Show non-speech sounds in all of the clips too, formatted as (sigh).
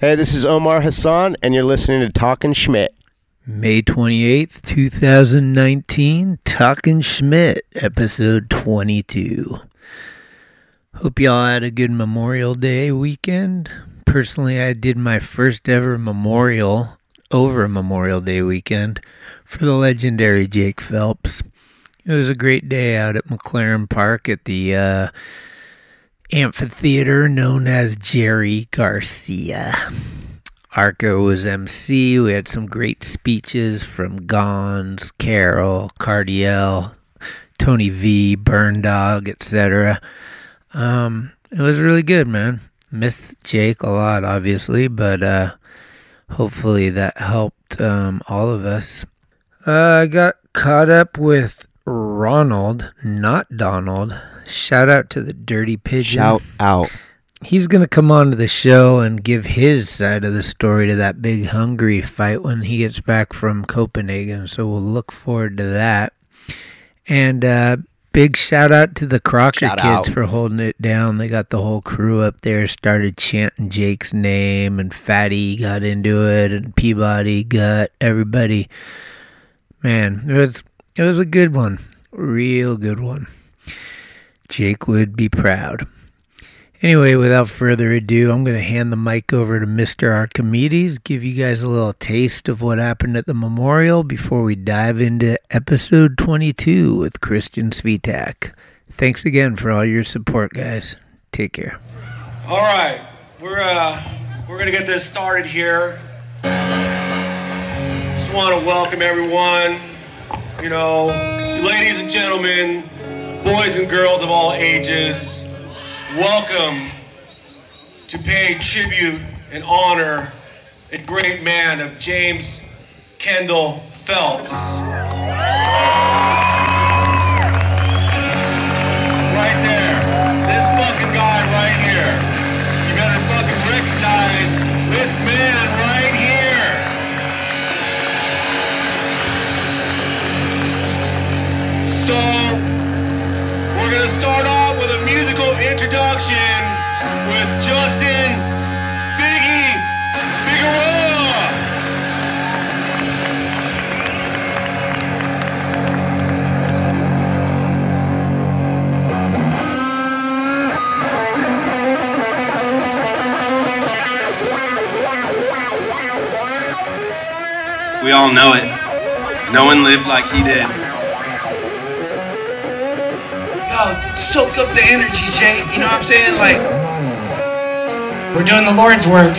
Hey, this is Omar Hassan, and you're listening to Talking Schmidt. May 28th, 2019, Talking Schmidt, episode 22. Hope y'all had a good Memorial Day weekend. Personally, I did my first ever memorial over Memorial Day weekend for the legendary Jake Phelps. It was a great day out at McLaren Park at the uh, amphitheater known as Jerry Garcia. Arco was MC. We had some great speeches from Gons, Carroll, Cardiel, Tony V, Burn Dog, etc. Um, it was really good, man. Missed Jake a lot, obviously, but uh, hopefully that helped um, all of us. Uh, I got caught up with Ronald, not Donald. Shout out to the Dirty Pigeon. Shout out. He's going to come on to the show and give his side of the story to that big Hungary fight when he gets back from Copenhagen. So we'll look forward to that. And uh, big shout out to the Crocker Shout kids out. for holding it down. They got the whole crew up there, started chanting Jake's name, and Fatty got into it, and Peabody got everybody. Man, it was it was a good one, real good one. Jake would be proud. Anyway, without further ado, I'm going to hand the mic over to Mr. Archimedes, give you guys a little taste of what happened at the memorial before we dive into episode 22 with Christian Svitak. Thanks again for all your support, guys. Take care. All right, we're uh, we're gonna get this started here. Just want to welcome everyone. You know, ladies and gentlemen, boys and girls of all ages. Welcome to pay tribute and honor a great man of James Kendall Phelps. Right there. This fucking guy right here. You better fucking recognize this man right here. So, introduction with Justin Figgy Figueroa. We all know it. No one lived like he did. Yo, soak up the energy, Jake. You know what I'm saying? Like, we're doing the Lord's work.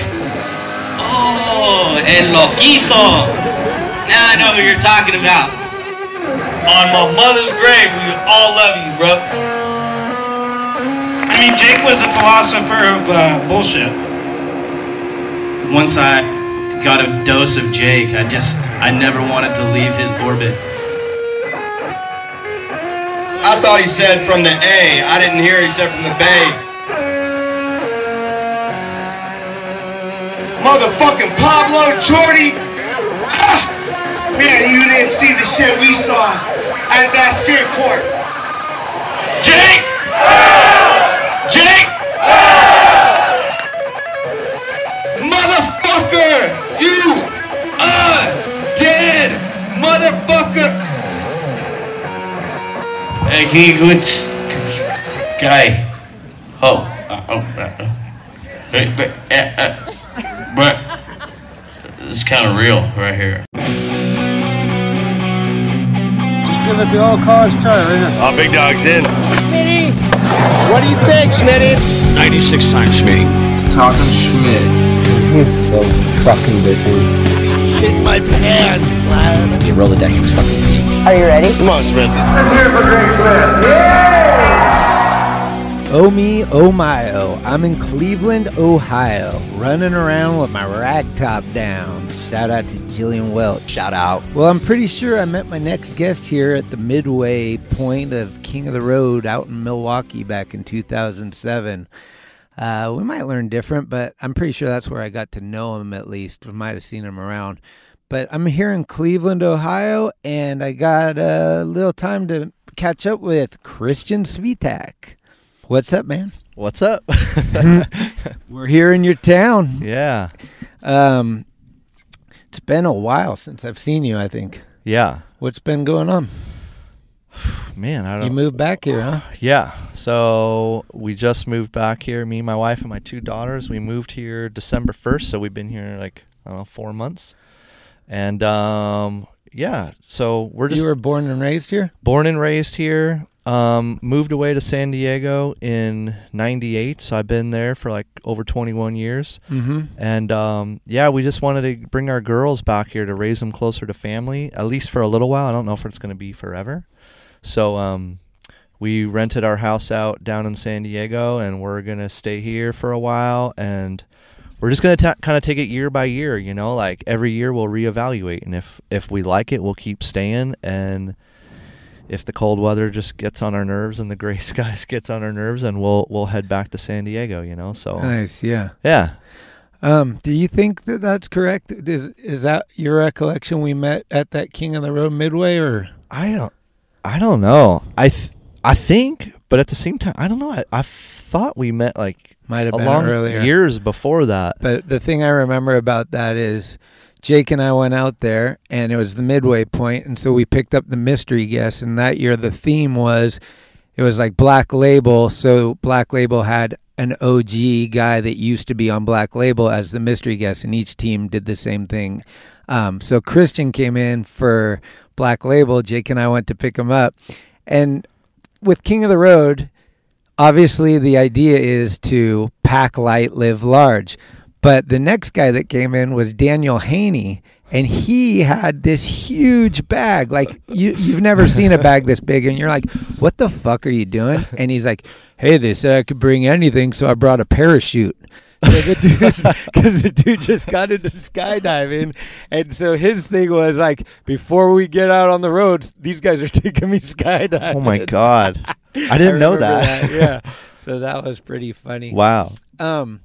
Oh, el loquito. Now I know who you're talking about. On my mother's grave, we all love you, bro. I mean, Jake was a philosopher of uh, bullshit. Once I got a dose of Jake, I just, I never wanted to leave his orbit. I thought he said from the A. I didn't hear he said from the Bay. Motherfucking Pablo Jordy. Man, you didn't see the shit we saw at that skate court. Jake! Jake! Motherfucker! You are dead! Motherfucker! Hey, can you guy? Oh, uh, oh, uh, but, but, uh, uh, but it's kind of real right here. Just give it the old college try right now. Oh, big dog's in. What do you think, Schmitty? 96 times Schmitty. Talking Schmidt. He's so fucking busy. Shit my pants, lad. Your Rolodex is fucking deep. Come on, Smith. Oh me, oh my oh. I'm in Cleveland, Ohio, running around with my rag top down. Shout out to Jillian Welch. Shout out. Well, I'm pretty sure I met my next guest here at the midway point of King of the Road out in Milwaukee back in 2007. Uh, we might learn different, but I'm pretty sure that's where I got to know him at least. We might have seen him around. But I'm here in Cleveland, Ohio, and I got a little time to catch up with Christian Svitak. What's up, man? What's up? (laughs) We're here in your town. yeah. Um, it's been a while since I've seen you. I think. Yeah. What's been going on? Man, I don't You moved back here, huh? (sighs) Yeah. So we just moved back here, me, my wife, and my two daughters. We moved here December 1st, so we've been here like, I don't know, four months. And um, yeah, so we're just You were born and raised here. born and raised here. Um, moved away to San Diego in 98, so I've been there for like over 21 years. Mm-hmm. And um, yeah, we just wanted to bring our girls back here to raise them closer to family, at least for a little while. I don't know if it's going to be forever. So um, we rented our house out down in San Diego, and we're going to stay here for a while. And we're just going to kind of take it year by year, you know, like every year we'll reevaluate. And if, if we like it, we'll keep staying. And if the cold weather just gets on our nerves and the gray (laughs) skies gets on our nerves, and we'll we'll head back to San Diego, you know. So Nice. Yeah. yeah, Um, do you think that that's correct? Is is that your recollection? We met at that King of the Road Midway, or I don't, I don't know. I, th- I think, but at the same time, I don't know. I, I thought we met like might have a been long earlier. years before that. But the thing I remember about that is Jake and I went out there and it was the midway point and so we picked up the mystery guest and that year the theme was it was like Black Label, so Black Label had an OG guy that used to be on Black Label as the mystery guest and each team did the same thing. Um, so Christian came in for Black Label, Jake and I went to pick him up. And with King of the Road, obviously the idea is to pack light, live large. But the next guy that came in was Daniel Haney, and he had this huge bag. Like you, you've never seen a bag this big, and you're like, "What the fuck are you doing?" And he's like, "Hey, they said I could bring anything, so I brought a parachute." (laughs) Because the, dude- the dude just got into skydiving, and so his thing was like, "Before we get out on the roads, these guys are (laughs) taking me skydiving." oh my god, I didn't (laughs) know remember that. Yeah, so that was pretty funny. wow. Um,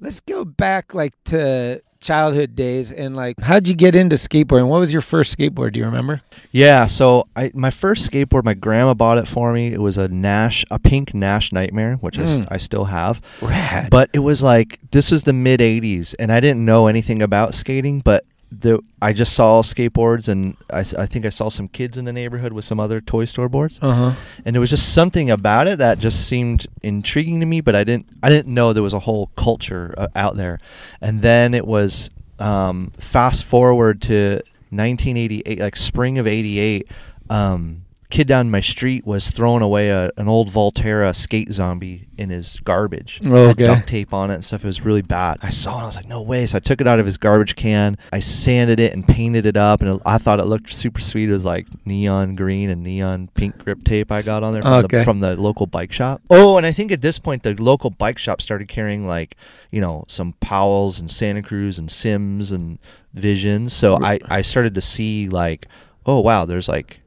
let's go back like to childhood days and like how'd you get into skateboarding? What was your first skateboard? Do you remember? Yeah, so I my first skateboard, my grandma bought it for me. It was a Nash, a pink Nash Nightmare, which I Mm. I still have. Rad. But it was like this is the mid '80s, and I didn't know anything about skating, but the I just saw skateboards, and I, I think I saw some kids in the neighborhood with some other toy store boards, uh huh. and there was just something about it that just seemed intriguing to me. But I didn't I didn't know there was a whole culture uh, out there, and then it was um, fast forward to 1988, like spring of '88. Um, kid down my street was throwing away a, an old Valterra skate zombie in his garbage. Oh, okay. duct tape on it and stuff. It was really bad. I saw it. I was like, no way. So I took it out of his garbage can. I sanded it and painted it up, and it, I thought it looked super sweet. It was like neon green and neon pink grip tape I got on there from, Okay. the, from the local bike shop. Oh, and I think at this point the local bike shop started carrying like you know some Powells and Santa Cruz and Sims and Visions. So I I started to see like, oh wow, there's like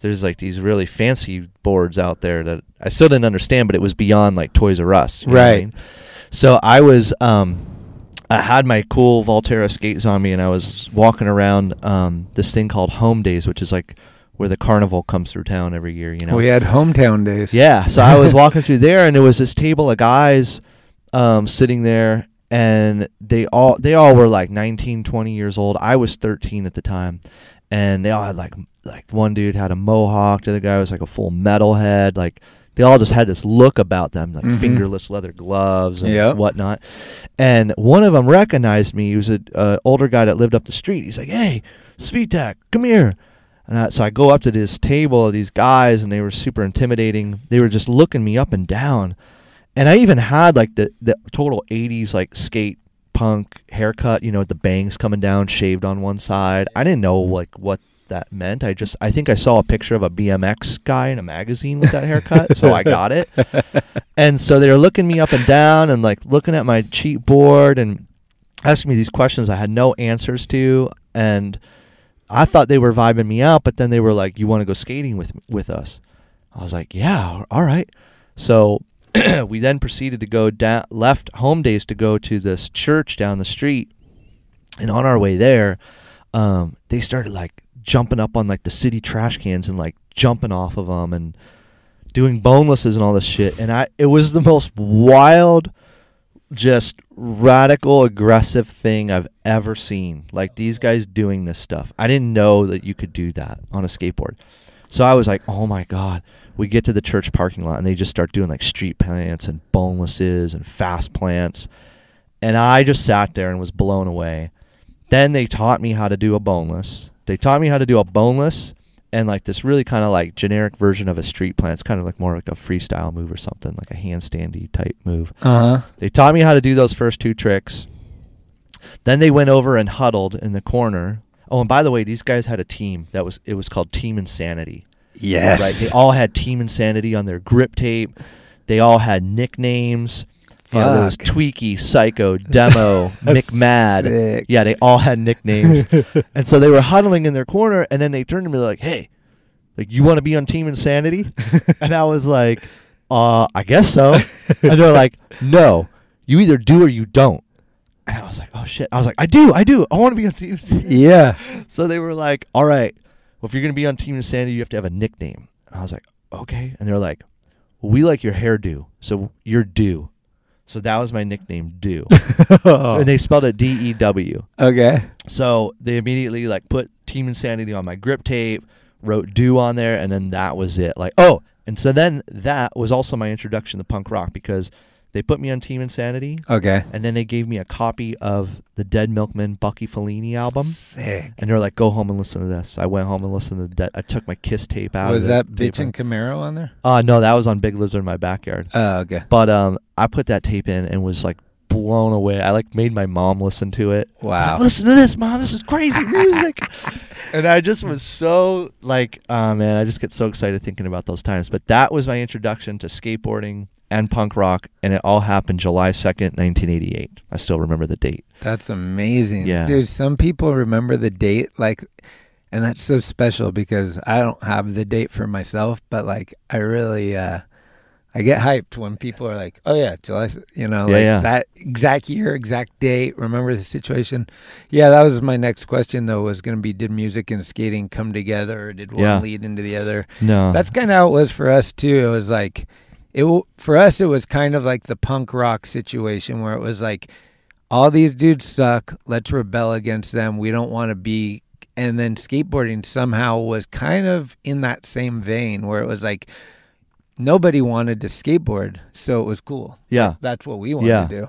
there's like these really fancy boards out there that I still didn't understand, but it was beyond like Toys R Us. you know I Right. mean? So I was um I had my cool Valterra skates on me and I was walking around um this thing called Home Days, which is like where the carnival comes through town every year, you know. We had hometown days. Yeah, so I was (laughs) walking through there, and there was this table of guys um, sitting there, and they all they all were like 19, 20 years old. I was 13 at the time, and they all had like like one dude had a mohawk, the other guy was like a full metalhead, like. They all just had this look about them, like Mhm. fingerless leather gloves and Yep. whatnot. And one of them recognized me. He was an uh, older guy that lived up the street. He's like, "Hey, Svitak, come here." And I, so I go up to this table of these guys, and they were super intimidating. They were just looking me up and down, and I even had like the the total '80s like skate punk haircut, you know, with the bangs coming down, shaved on one side. I didn't know like what that meant. I just I think I saw a picture of a BMX guy in a magazine with that haircut, so I got it. (laughs) And so they were looking me up and down and like looking at my cheat board and asking me these questions I had no answers to and I thought they were vibing me out, but then they were like, "You want to go skating with with us?" I was like, "Yeah, all right." So (clears throat) we then proceeded to go down, left home days to go to this church down the street, and on our way there, um, they started like jumping up on like the city trash cans and like jumping off of them and doing bonelesses and all this shit. And I, it was the most wild, just radical, aggressive thing I've ever seen. Like these guys doing this stuff. I didn't know that you could do that on a skateboard. So I was like, oh my god. We get to the church parking lot and they just start doing like street plants and bonelesses and fast plants. And I just sat there and was blown away. Then they taught me how to do a boneless. They taught me how to do a boneless and like this really kind of like generic version of a street plant. It's kind of like more like a freestyle move or something, like a handstandy type move. Uh huh. They taught me how to do those first two tricks. Then they went over and huddled in the corner. Oh, and by the way, these guys had a team that was it was called Team Insanity. Yes. Right. They all had Team Insanity on their grip tape. They all had nicknames. You know, there was Tweaky, Psycho, Demo, (laughs) McMad. sick. Yeah, they all had nicknames. (laughs) and so they were huddling in their corner, and then they turned to me like, "Hey, like you want to be on Team Insanity?" (laughs) and I was like, "Uh, I guess so." and they're like, "No, you either do or you don't." And I was like, "Oh shit!" I was like, "I do, I do. I want to be on Team Insanity." Yeah. So they were like, "All right, well, if you're gonna be on Team Insanity, you have to have a nickname." And I was like, "Okay." And they're like, well, "We like your hairdo, so you're Do." So that was my nickname, Do. (laughs) and they spelled it D E W. okay. So they immediately like put Team Insanity on my grip tape, wrote Do on there, and then that was it. Like, oh, and so then that was also my introduction to punk rock because they put me on Team Insanity, Okay. and then they gave me a copy of the Dead Milkmen Bucky Fellini album. Sick. And they're like, "Go home and listen to this." I went home and listened to the. I took my Kiss tape out. Was that Bitchin' Camaro on there? Uh no, that was on Big Lizard in my backyard. Oh, okay. But um, I put that tape in and was like blown away. I like made my mom listen to it. Wow. like, listen to this, mom. This is crazy music. (laughs) and I just was so like, oh man, I just get so excited thinking about those times. But that was my introduction to skateboarding and punk rock, and it all happened July second, nineteen eighty-eight. I still remember the date. That's amazing. Yeah. Dude, some people remember the date like and that's so special because I don't have the date for myself, but like I really uh I get hyped when people are like, "Oh yeah, July," you know, Yeah, like yeah. that exact year, exact date, remember the situation. Yeah, that was my next question though was going to be did music and skating come together or did one Yeah. lead into the other? No, That's kind of how it was for us too. It was like it for us. It was kind of like the punk rock situation where it was like all these dudes suck. Let's rebel against them. We don't want to be. And then skateboarding somehow was kind of in that same vein where it was like nobody wanted to skateboard, so it was cool. yeah. That's what we wanted Yeah. to do.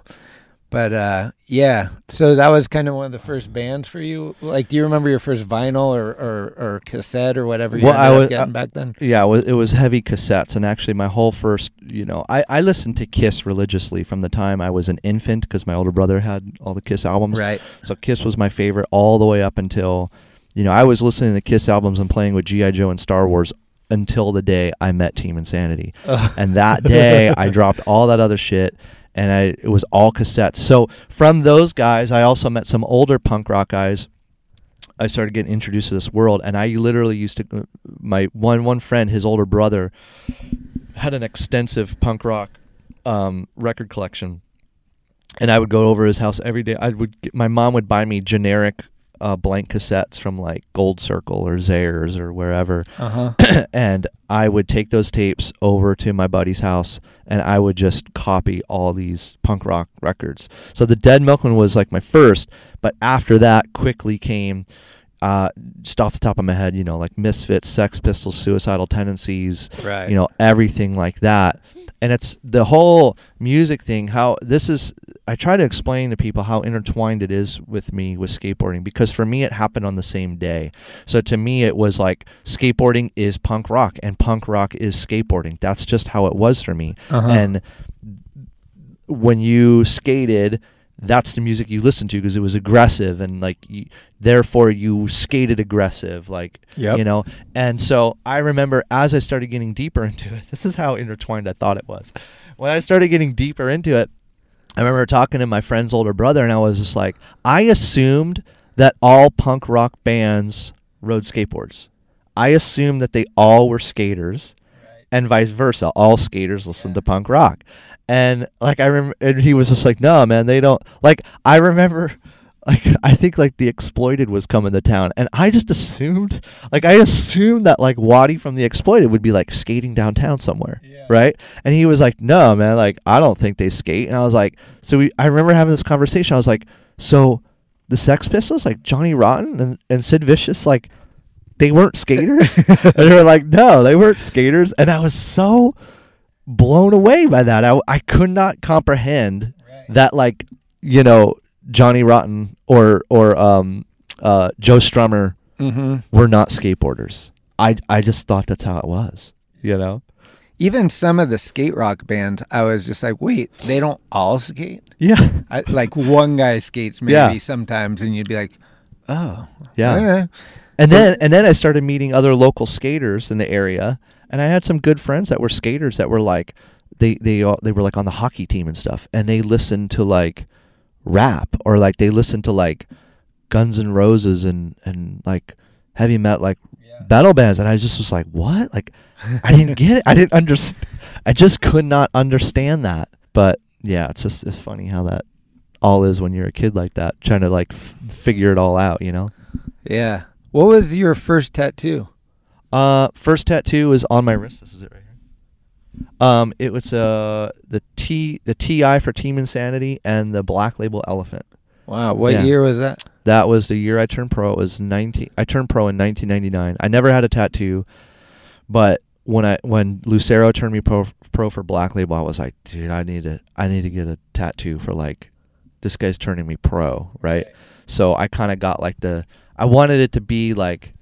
But uh, yeah, so that was kind of one of the first bands for you. Like, do you remember your first vinyl or, or, or cassette or whatever you Well, I was- getting I- back then? Yeah, it was, it was heavy cassettes, and actually, my whole first, you know, I, I listened to Kiss religiously from the time I was an infant because my older brother had all the Kiss albums. Right. So Kiss was my favorite all the way up until, you know, I was listening to Kiss albums and playing with GI Joe and Star Wars until the day I met Team Insanity, and that day I (laughs) dropped all that other shit. And I, it was all cassettes. So from those guys, I also met some older punk rock guys I started getting introduced to this world, and I literally used to. My one one friend, his older brother, had an extensive punk rock um, record collection, and I would go over his house every day. I would. Get, my mom would buy me generic uh, blank cassettes from like Gold Circle or Zayres or wherever, Uh huh. (coughs) and I would take those tapes over to my buddy's house and I would just copy all these punk rock records. So the Dead Milkmen was like my first, but after that quickly came uh, just off the top of my head, you know, like Misfits, Sex Pistols, Suicidal Tendencies, Right. you know, everything like that. And it's the whole music thing, how this is I try to explain to people how intertwined it is with me with skateboarding because for me it happened on the same day. So to me it was like skateboarding is punk rock and punk rock is skateboarding. That's just how it was for me. Uh-huh. And when you skated that's the music you listened to because it was aggressive and like you, therefore you skated aggressive like Yep. you know? And so i remember as i started getting deeper (laughs) into it this is how intertwined i thought it was. When i started getting deeper into it i remember talking to my friend's older brother and i was just like i assumed that all punk rock bands rode skateboards. I assumed that they all were skaters and vice versa. All skaters listen to punk rock, and like I remember, and he was just like, "No, man, they don't." Like I remember, (laughs) like I think like the Exploited was coming to town, and I just assumed, like I assumed that like Wattie from the Exploited would be like skating downtown somewhere, right? And he was like, "No, man, like I don't think they skate." And I was like, "So we?" I remember having this conversation. I was like, "So the Sex Pistols, like Johnny Rotten and and Sid Vicious, like they weren't skaters?" (laughs) and they were like, "No, they weren't skaters." And I was so blown away by that. I I could not comprehend that like you know Johnny Rotten or or um uh Joe Strummer Mm-hmm. were not skateboarders. I I just thought that's how it was. You know? Even some of the skate rock bands, I was just like, wait, they don't all skate? Yeah. I, like one guy skates (laughs) maybe Yeah. sometimes, and you'd be like, oh, Yeah. okay. And then and then I started meeting other local skaters in the area, and I had some good friends that were skaters that were like they they all, they were like on the hockey team and stuff, and they listened to like rap or like they listened to like Guns N' Roses and and like heavy metal like battle bands, and I just was like, what? Like I didn't get it. I didn't understand. I just could not understand that. But yeah, it's just it's funny how that all is when you're a kid like that, trying to like f- figure it all out, you know. Yeah. What was your first tattoo? Uh, first tattoo is on my wrist. This is it right here. Um, it was uh the T the TI for Team Insanity and the Black Label Elephant. Wow. What Yeah. year was that? That was the year I turned pro. It was nineteen. I turned pro in 1999. I never had a tattoo, but when I when Lucero turned me pro pro for Black Label, I was like, dude, I need to I need to get a tattoo for like this guy's turning me pro, right? So I kind of got like the I wanted it to be like,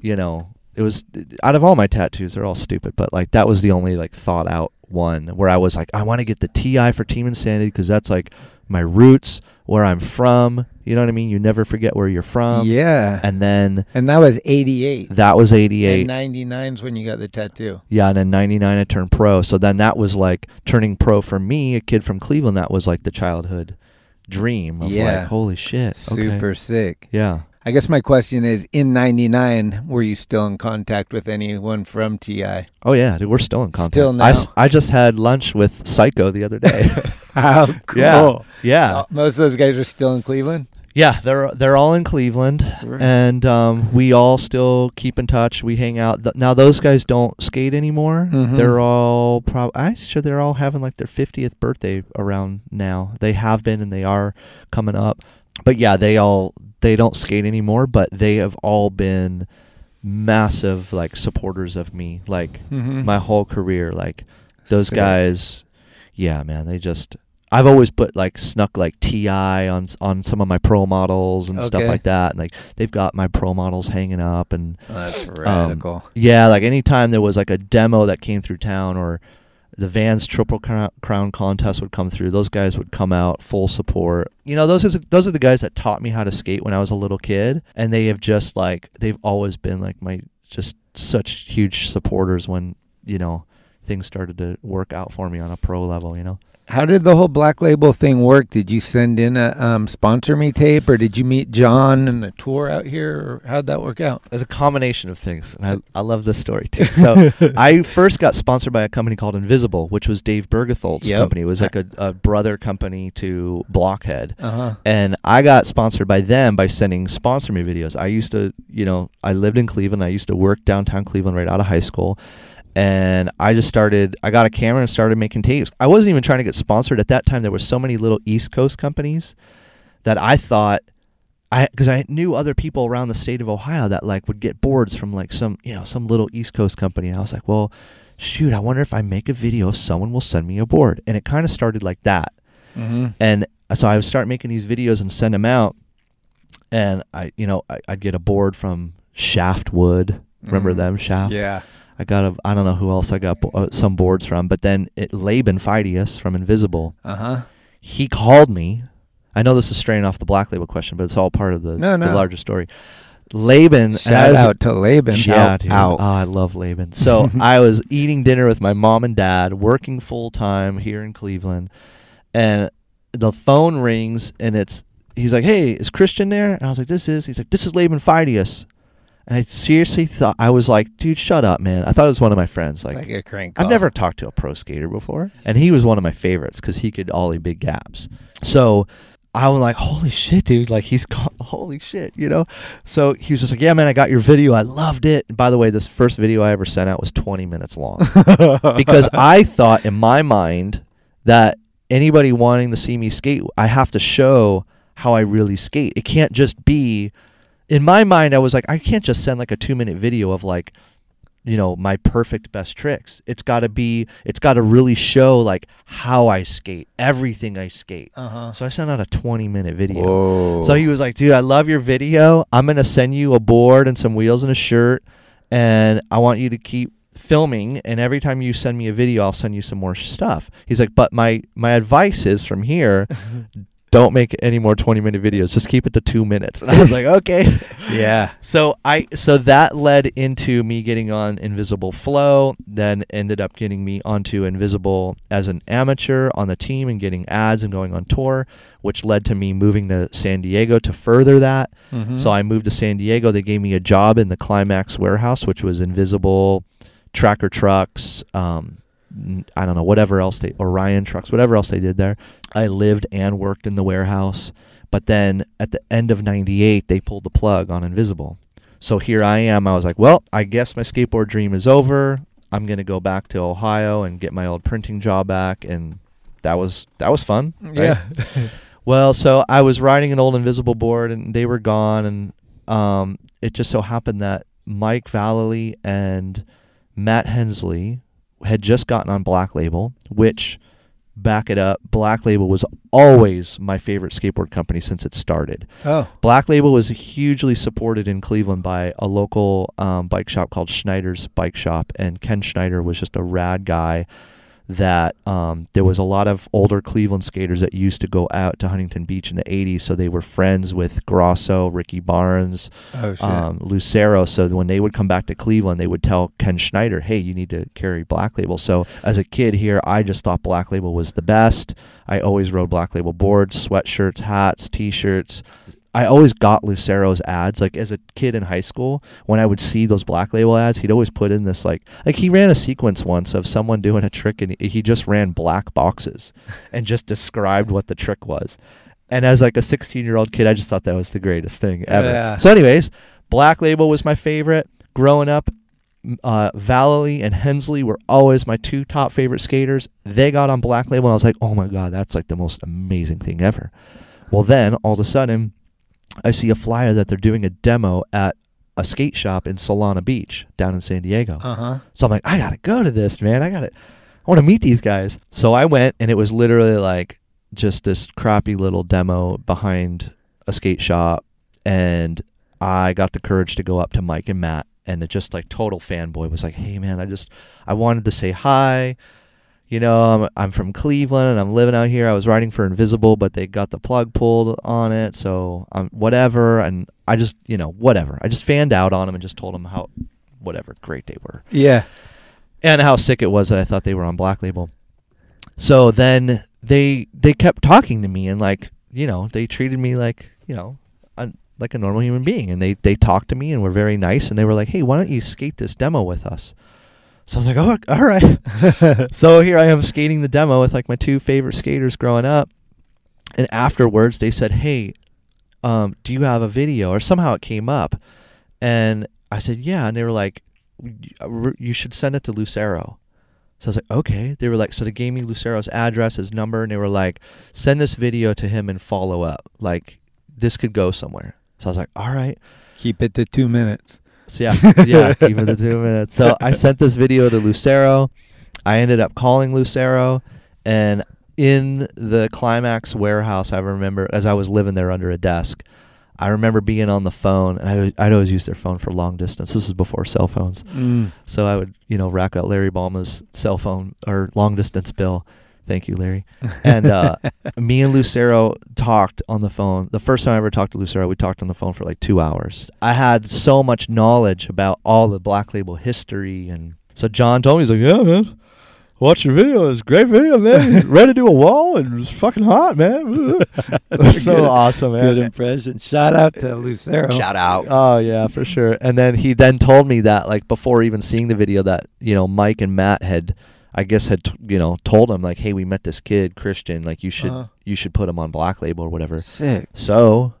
you know, it was out of all my tattoos, they're all stupid, but like that was the only like thought out one where I was like, I want to get the TI for Team Insanity because that's like my roots, where I'm from. You know what I mean? You never forget where you're from. yeah. And then And that was 88. that was 88. And 99 is when you got the tattoo. Yeah, and then 99 I turned pro. So then that was like turning pro for me, a kid from Cleveland. That was like the childhood dream of Yeah. like, holy shit. okay. Super sick. Yeah. I guess my question is in 99, were you still in contact with anyone from TI? Oh yeah, dude, we're still in contact. Still now? I just had lunch with Psycho the other day. (laughs) How (laughs) cool. Yeah. Yeah. Uh, Most of those guys are still in Cleveland? Yeah, they're they're all in Cleveland, Right. and um, we all still keep in touch. We hang out. Th- now those guys don't skate anymore. Mhm. They're all prob. I'm sure they're all having like their 50th birthday around now. They have been, and they are coming up. But yeah, they all they don't skate anymore. But they have all been massive like supporters of me, like Mhm. my whole career. Like those Sick. guys, yeah, man, they just. I've always put like snuck like Ti on on some of my pro models and stuff like that, and like they've got my pro models hanging up, and Oh, that's um, yeah, like anytime there was like a demo that came through town or the Vans Triple Crown contest would come through, those guys would come out full support. You know, those are those are the guys that taught me how to skate when I was a little kid, and they have just like they've always been like my just such huge supporters when you know things started to work out for me on a pro level. You know. How did the whole Black Label thing work? Did you send in a um, sponsor me tape, or did you meet John and the tour out here, or how'd that work out? There's a combination of things, and I, I love this story too. (laughs) So I first got sponsored by a company called Invisible, which was Dave Bergthold's Yep. company. It was like a, a brother company to Blockhead. Uh-huh. And I got sponsored by them by sending sponsor me videos. I used to, you know, I lived in Cleveland. I used to work downtown Cleveland right out of high school. And I just started, I got a camera and started making tapes. I wasn't even trying to get sponsored at that time. There were so many little East Coast companies that I thought I because I knew other people around the state of Ohio that like would get boards from like some you know some little East Coast company. And I was like, well, shoot, I wonder if I make a video, someone will send me a board. And it kind of started like that. Mm-hmm. And so I would start making these videos and send them out. And I, you know, I, I'd get a board from Shaft Wood. Remember Mhm. them, Shaft? Yeah. I got a, I don't know who else I got bo- uh, some boards from, but then it, Laban Pheidias from Invisible, Uh huh. he called me. I know this is straying off the Black Label question, but it's all part of the, No, the no. larger story. Laban, Shout out to Laban. yeah, out, out. Oh, I love Laban. So (laughs) I was eating dinner with my mom and dad, working full time here in Cleveland, and the phone rings, and it's he's like, "Hey, is Christian there?" And I was like, "This is." He's like, "This is Laban Pheidias." And I seriously thought I was like, "Dude, shut up, man." I thought it was one of my friends. Like, like a crank. I've never talked to a pro skater before, and he was one of my favorites because he could ollie big gaps. So I was like, holy shit, dude! Like he's (laughs) holy shit, you know. So he was just like, yeah, man, I got your video. I loved it. And by the way, this first video I ever sent out was 20 minutes long (laughs) because I thought in my mind that anybody wanting to see me skate, I have to show how I really skate. It can't just be. In my mind, I was like, I can't just send like a two minute video of like you know my perfect best tricks. It's got to be it's got to really show like how i skate everything i skate. Uh-huh. so i sent out a 20 minute video. Whoa. so he was like dude i love your video. I'm gonna send you a board and some wheels and a shirt and i want you to keep filming and every time you send me a video i'll send you some more stuff. He's like but my my advice is from here (laughs) don't make any more 20 minute videos just keep it to two minutes (laughs) and i was like okay (laughs) yeah. so I so that led into me getting on Invisible Flow, then ended up getting me onto Invisible as an amateur on the team and getting ads and going on tour, which led to me moving to San Diego to further that. Mhm. So I moved to San Diego. They gave me a job in the Climax warehouse, which was Invisible, Tracker Trucks, um, I don't know, whatever else they, Orion Trucks, whatever else they did there. I lived and worked in the warehouse. But then at the end of 98, they pulled the plug on Invisible. So here I am. I was like, well, I guess my skateboard dream is over. I'm going to go back to Ohio and get my old printing job back. And that was, that was fun. right? Yeah. (laughs) Well, so I was riding an old invisible board and they were gone and um, it just so happened that Mike Vallely and Matt Hensley had just gotten on Black Label, which back it up, Black Label was always my favorite skateboard company since it started. Oh. Black Label was hugely supported in Cleveland by a local um, bike shop called Schneider's Bike Shop, and Ken Schneider was just a rad guy. That um, there was a lot of older Cleveland skaters that used to go out to Huntington Beach in the '80s, so they were friends with Grosso, Ricky Barnes, Oh, um, Lucero. So when they would come back to Cleveland, they would tell Ken Schneider, "Hey, you need to carry Black Label." So as a kid here, I just thought Black Label was the best. I always rode Black Label boards, sweatshirts, hats, T-shirts. I always got Lucero's ads. Like as a kid in high school, when I would see those Black Label ads, he'd always put in this like like he ran a sequence once of someone doing a trick and he- just ran black boxes (laughs) and just described what the trick was. And as like a 16 year old kid, I just thought that was the greatest thing ever. Yeah. So, anyways, Black Label was my favorite growing up. Uh, Vallely and Hensley were always my two top favorite skaters. They got on Black Label, and I was like, "Oh my god, that's like the most amazing thing ever." Well, then all of a sudden, I see a flyer that they're doing a demo at a skate shop in Solana Beach down in San Diego. Uh-huh. So I'm like, I gotta go to this, man. I gotta, I want to meet these guys. So I went, and it was literally like just this crappy little demo behind a skate shop, and I got the courage to go up to Mike and Matt, and it just like total fanboy was like, hey man, I just, I wanted to say hi. You know, I'm, I'm from Cleveland and I'm living out here. I was writing for Invisible, but they got the plug pulled on it. So I'm whatever. And I just, you know, whatever. I just fanned out on them and just told them how, whatever, great they were Yeah. and how sick it was that I thought they were on Black Label. So then they they kept talking to me and like you know they treated me like you know un, like a normal human being and they they talked to me and were very nice and they were like hey why don't you skate this demo with us so I was like oh all right (laughs) so here I am skating the demo with like my two favorite skaters growing up and afterwards they said hey um, do you have a video or somehow it came up and I said yeah and they were like you should send it to Lucero so I was like, okay. They were like, so they gave me Lucero's address, his number, and they were like, send this video to him and follow up. Like, this could go somewhere. So I was like, all right. Keep it to two minutes. So yeah, (laughs) yeah, keep it to two minutes. So I sent this video to Lucero. I ended up calling Lucero, and in the Climax warehouse, I remember as I was living there under a desk, I remember being on the phone, and I, I'd always use their phone for long distance. This is before cell phones, Mm. so I would, you know, rack out Larry Balma's cell phone or long distance bill. Thank you, Larry. And uh, (laughs) me and Lucero talked on the phone. The first time I ever talked to Lucero, we talked on the phone for like two hours. I had so much knowledge about all the Black Label history, and so John told me he's like, "Yeah, man, watch your video. It's a great video, man. (laughs) Ready to do a wall, and it's fucking hot, man. (laughs) It's so Good- awesome, man. Good impression. Shout out to Lucero. Shout out. Oh yeah, for sure. And then he then told me that like before even seeing the video that you know Mike and Matt had, I guess had t- you know told him like, hey, we met this kid Christian. Like you should Uh-huh. you should put him on Black Label or whatever. Sick. So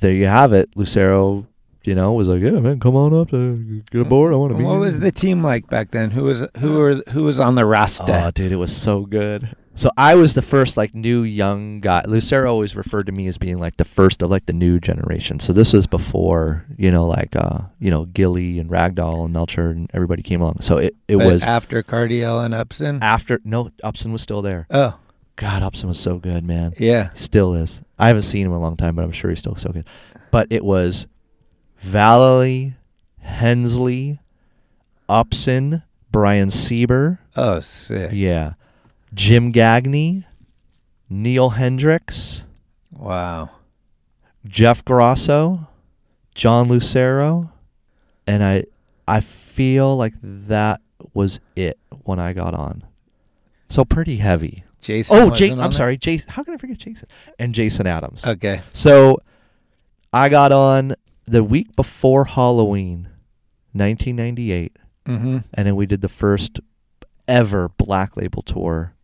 there you have it. Lucero, you know, was like, "Yeah, man, come on up to get aboard. I want to be." What here." was the team like back then? Who was who were who was on the roster? Oh, dude, it was so good. So I was the first like new young guy. Lucero always referred to me as being like the first of like the new generation. So this was before you know like uh you know Gilly and Ragdoll and Melcher and everybody came along. So it it But was after Cardiel and Upson. after no Upson was still there. oh, God, Upson was so good, man. yeah. He still is. I haven't seen him in a long time, but I'm sure he's still so good. But it was Vallely, Hensley, Upson, Brian Sieber. Oh, sick. Yeah. Jim Gagney, Neal Hendrix, Wow. Jeff Grosso, John Lucero, and I I feel like that was it when I got on. So pretty heavy. Jason. Oh, Jake, I'm sorry, Jason. How can I forget Jason? And Jason Adams. Okay. So I got on the week before Halloween, 1998, Mm-hmm. and then we did the first ever Black Label tour,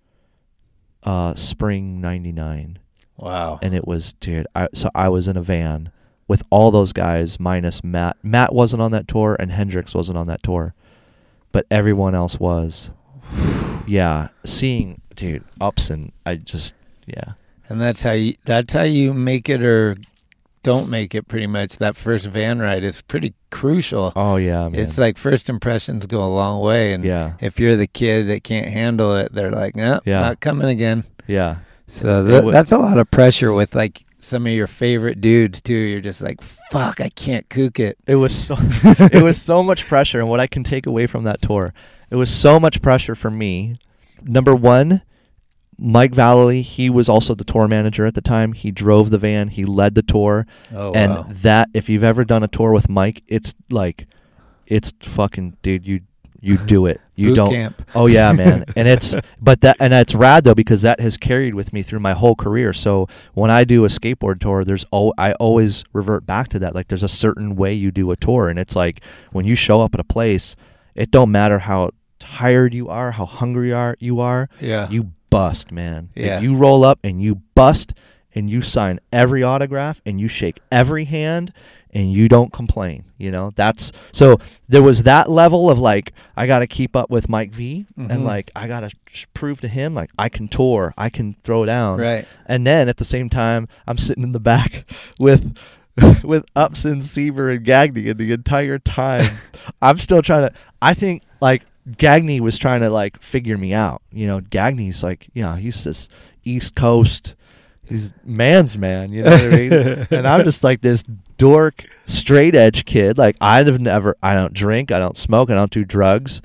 uh, spring '99, Wow. and it was dude. I, so I was in a van with all those guys minus Matt. Matt wasn't on that tour, and Hendrix wasn't on that tour, but everyone else was. (sighs) yeah, seeing dude ups and I just yeah. And that's how you that's how you make it or don't make it pretty much. That first van ride is pretty crucial. Oh yeah, man. It's like first impressions go a long way and yeah, if you're the kid that can't handle it, they're like, "No, Yeah. not coming again." yeah. So th- wa- that's a lot of pressure with like some of your favorite dudes too. You're just like, "Fuck, I can't kook it." It was so (laughs) it was so much pressure and what I can take away from that tour. It was so much pressure for me. Number 1, Mike Vallely, he was also the tour manager at the time. He drove the van, he led the tour. Oh and wow. that if you've ever done a tour with Mike, it's like it's fucking dude, you you (laughs) do it. You Boot don't camp. Oh yeah, man. (laughs) and it's but that and it's rad though because that has carried with me through my whole career. So when I do a skateboard tour, there's oh I always revert back to that. Like there's a certain way you do a tour and it's like when you show up at a place, it don't matter how tired you are, how hungry you are you are, Yeah. you bust, man. Like, Yeah. you roll up and you bust and you sign every autograph and you shake every hand and you don't complain, you know? That's so there was that level of like I got to keep up with Mike V Mhm. and like I got to prove to him like I can tour, I can throw down. Right. And then at the same time, I'm sitting in the back (laughs) with (laughs) with Upson, Seaver, and Gagney, and the entire time, (laughs) I'm still trying to. I think like Gagney was trying to like figure me out. You know, Gagney's like, you know, he's this East Coast, he's man's man. You know what I mean? (laughs) and I'm just like this dork, straight edge kid. Like I'd have never. I don't drink. I don't smoke. I don't do drugs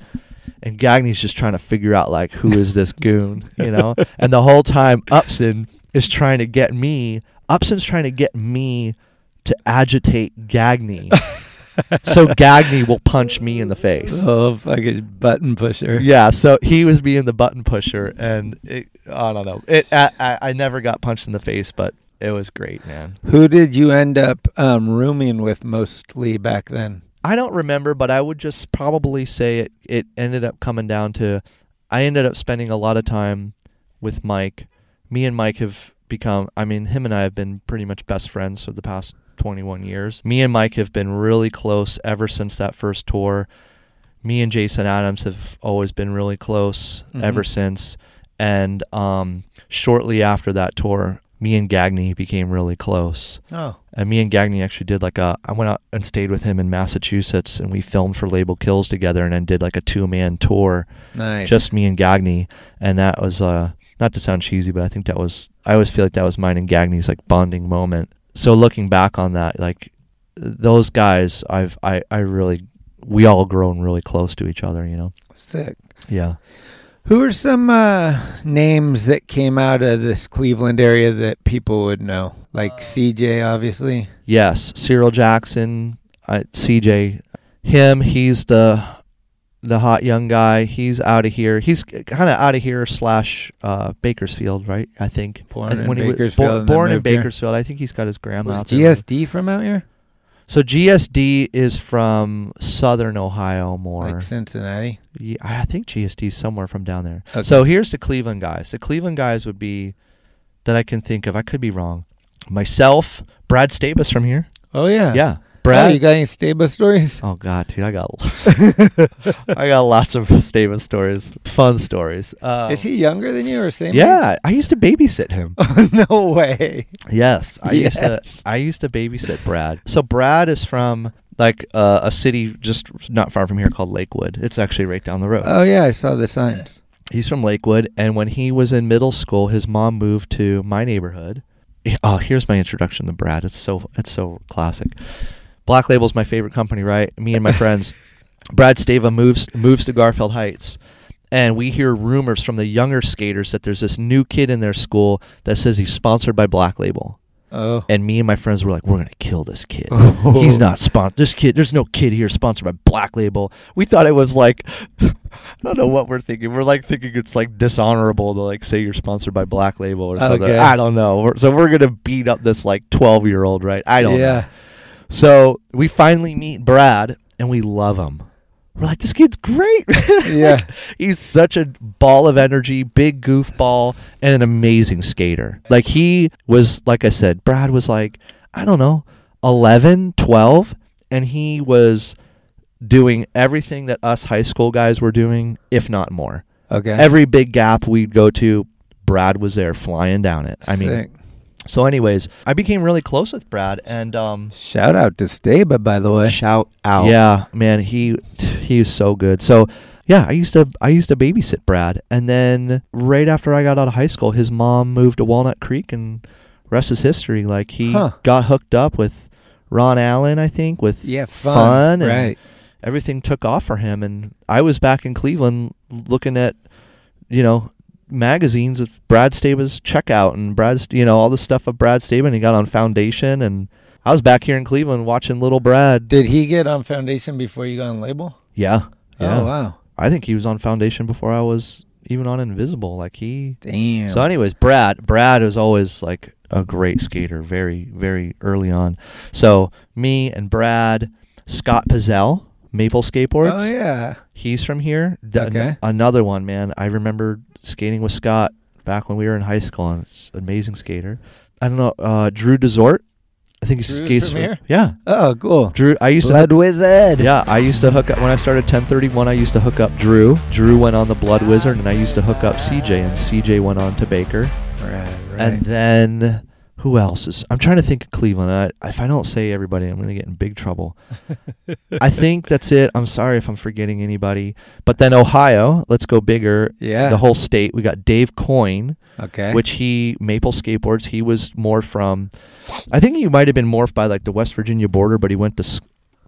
and Gagney's just trying to figure out like who is this goon, you know? (laughs) And the whole time Upson is trying to get me Upson's trying to get me to agitate Gagney. (laughs) (laughs) so Gagney will punch me in the face. Oh, fucking button pusher. Yeah, so he was being the button pusher and it, I don't know. It I, I, I never got punched in the face, but it was great, man. Who did you end up um, rooming with mostly back then? I don't remember, but I would just probably say it. It ended up coming down to, I ended up spending a lot of time with Mike. Me and Mike have become. I mean, him and I have been pretty much best friends for the past 21 years. Me and Mike have been really close ever since that first tour. Me and Jason Adams have always been really close Mhm. ever since. And um, shortly after that tour, me and Gagney became really close. Oh, And me and Gagney actually did like a. I went out and stayed with him in Massachusetts, and we filmed for Label Kills together, and then did like a two man tour, nice. just me and Gagney, and that was uh not to sound cheesy, but I think that was. I always feel like that was mine and Gagney's like bonding moment. So looking back on that, like those guys, I've I I really we all grown really close to each other, you know. sick. Yeah. Who are some uh, names that came out of this Cleveland area that people would know? Like CJ, obviously. Yes, Cyril Jackson, uh, CJ, him. He's the the hot young guy. He's out of here. He's kind of out of here slash uh, Bakersfield, right? I think. Born I in Bakersfield bo- born in moved here. Bakersfield. I think he's got his grandma. Was out there. GSD from out here? So GSD is from Southern Ohio more. Like Cincinnati? Yeah, I think GSD is somewhere from down there. Okay. So here's the Cleveland guys. The Cleveland guys would be that I can think of. I could be wrong. Myself, Brad Staba's from here. Oh yeah. Yeah. Oh, Brad. you got any stable stories? Oh God, dude, I got, (laughs) I got lots of Stabus stories, fun stories. Uh, Is he younger than you or same? Age? Yeah, I used to babysit him. (laughs) no way. Yes, I used to. I used to babysit Brad. So Brad is from like uh, a city just not far from here called Lakewood. It's actually right down the road. Oh yeah, I saw the signs. He's from Lakewood, and when he was in middle school, his mom moved to my neighborhood. Oh, here's my introduction to Brad. It's so it's so classic. Black Label's my favorite company, right? Me and my friends. (laughs) Brad Staba moves moves to Garfield Heights, and we hear rumors from the younger skaters that there's this new kid in their school that says he's sponsored by Black Label. Oh. And me and my friends were like, "We're gonna kill this kid. (laughs) Oh. He's not sponsored. This kid, there's no kid here sponsored by Black Label." We thought it was like, (laughs) I don't know what we're thinking. We're like thinking it's like dishonorable to like say you're sponsored by Black Label or something. Okay. I don't know. We're- so we're gonna beat up this like 12 year old, right? I don't know. So we finally meet Brad, and we love him. We're like, this kid's great. (laughs) Yeah. He's such a ball of energy, big goofball, and an amazing skater. Like, he was, like I said, Brad was like, I don't know, 11, 12, and he was doing everything that us high school guys were doing, if not more. Okay. Every big gap we'd go to, Brad was there flying down it. I mean. So, anyways, I became really close with Brad, and um, Shout out to Staba, by the way. Shout out. yeah, man, he he's so good. So yeah, I used to I used to babysit Brad, and then right after I got out of high school, his mom moved to Walnut Creek, and rest is history. Like he Huh. got hooked up with Ron Allen, I think, with Yeah, fun. and Right. everything took off for him. And I was back in Cleveland looking at, you know, magazines with Brad Staba's checkout and Brad's, you know, all the stuff of Brad Staba. And he got on Foundation, and I was back here in Cleveland watching little Brad. Did he get on Foundation before you got on label? Yeah, oh, yeah. Oh wow. I think he was on Foundation before I was even on Invisible. Like he. Damn. So, anyways, Brad. Brad is always like a great skater, very, very early on. So me and Brad, Scott Pizzell, Maple Skateboards. Oh yeah. He's from here. An- Okay. another one, man. I remember skating with Scott back when we were in high school, and it's an amazing skater. I don't know. Uh, Drew Desort. I think he Drew's skates from for- here? Yeah. Oh cool. Drew. I used to. Blood Wizard. Yeah, I used to hook up when I started 1031. I used to hook up Drew. Drew went on the Blood Wizard, and I used to hook up CJ, and CJ went on to Baker. Right. Right. And then who else is? I'm trying to think of Cleveland. I, if I don't say everybody, I'm gonna get in big trouble. (laughs) I think that's it. I'm sorry if I'm forgetting anybody. But then Ohio, let's go bigger. Yeah. The whole state. We got Dave Coyne, okay. which he Maple Skateboards. He was more from. I think he might have been morphed by like the West Virginia border, but he went to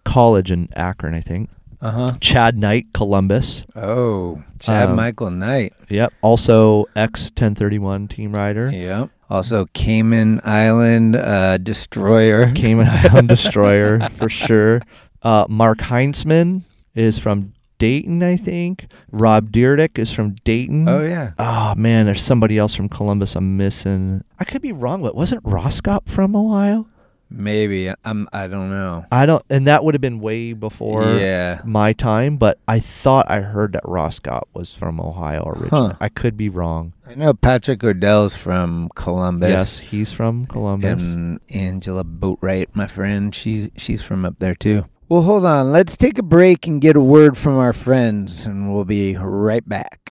college in Akron, I think. Uh huh. Chad Knight, Columbus. Oh, Chad Um, Michael Knight. Yep. Also X 1031 team rider. Yep. Also Cayman Island uh, Destroyer. (laughs) Cayman Island Destroyer for sure. Uh, Mark Heinzman is from Dayton, I think. Rob Dyrdek is from Dayton. Oh yeah. Oh man, there's somebody else from Columbus I'm missing. I could be wrong, but wasn't Roskopp from Ohio? Maybe I'm. I don't know. I don't, and that would have been way before Yeah. my time. But I thought I heard that Roskopp was from Ohio originally. Huh. I could be wrong. I know Patrick O'Dell's from Columbus. Yes, he's from Columbus. And Angela Boatwright, my friend, she she's from up there too. Well, hold on. Let's take a break and get a word from our friends, and we'll be right back.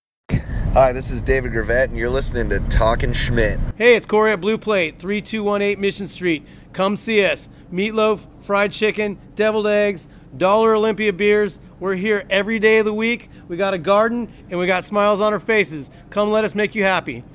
Hi, this is David Gravette, and you're listening to Talking Schmidt. Hey, it's Corey at Blue Plate, 3218 Mission Street. Come see us. Meatloaf, fried chicken, deviled eggs, Dollar Olympia beers. We're here every day of the week. We got a garden and we got smiles on our faces. Come let us make you happy.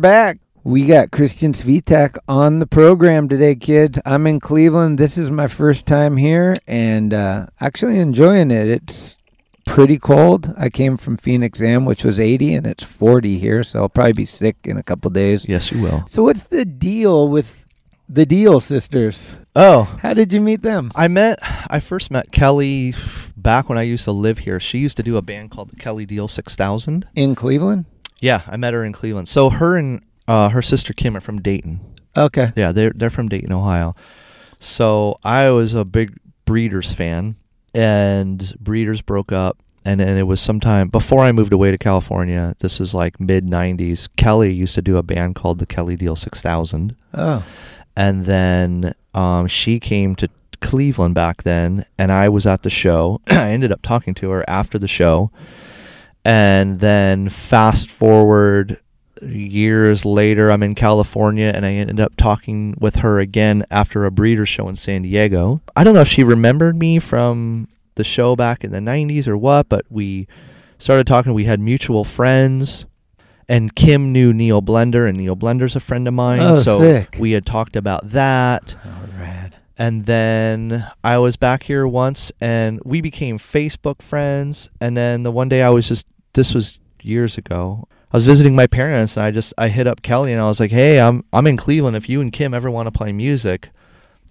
Back. We got Christian Svitak on the program today, kids. I'm in Cleveland. This is my first time here and uh, actually enjoying it. It's pretty cold. I came from Phoenix Am, which was 80, and it's 40 here, so I'll probably be sick in a couple days. Yes, you will. So, what's the deal with the Deal sisters? Oh, How did you meet them? I met, I first met Kelley back when I used to live here. She used to do a band called the Kelley Deal 6000. In Cleveland? Yeah, I met her in Cleveland. So her and uh, her sister Kim are from Dayton. Okay. Yeah, they're they're from Dayton, Ohio. So I was a big Breeders fan, and Breeders broke up, and and it was sometime before I moved away to California. This was like mid '90s. Kelley used to do a band called the Kelley Deal 6000, Oh. and then um, she came to Cleveland back then, and I was at the show. (clears throat) I ended up talking to her after the show, and then fast forward years later, I'm in California, and I ended up talking with her again after a breeder show in San Diego. I don't know if she remembered me from the show back in the 90s or what, but we started talking. We had mutual friends. And Kim knew Neil Blender, and Neil Blender's a friend of mine. Oh, so sick. we had talked about that. Oh, rad. And then I was back here once and we became Facebook friends. And then the one day I was just, this was years ago. I was visiting my parents and I just, I hit up Kelley and I was like, hey, I'm, I'm in Cleveland. If you and Kim ever want to play music,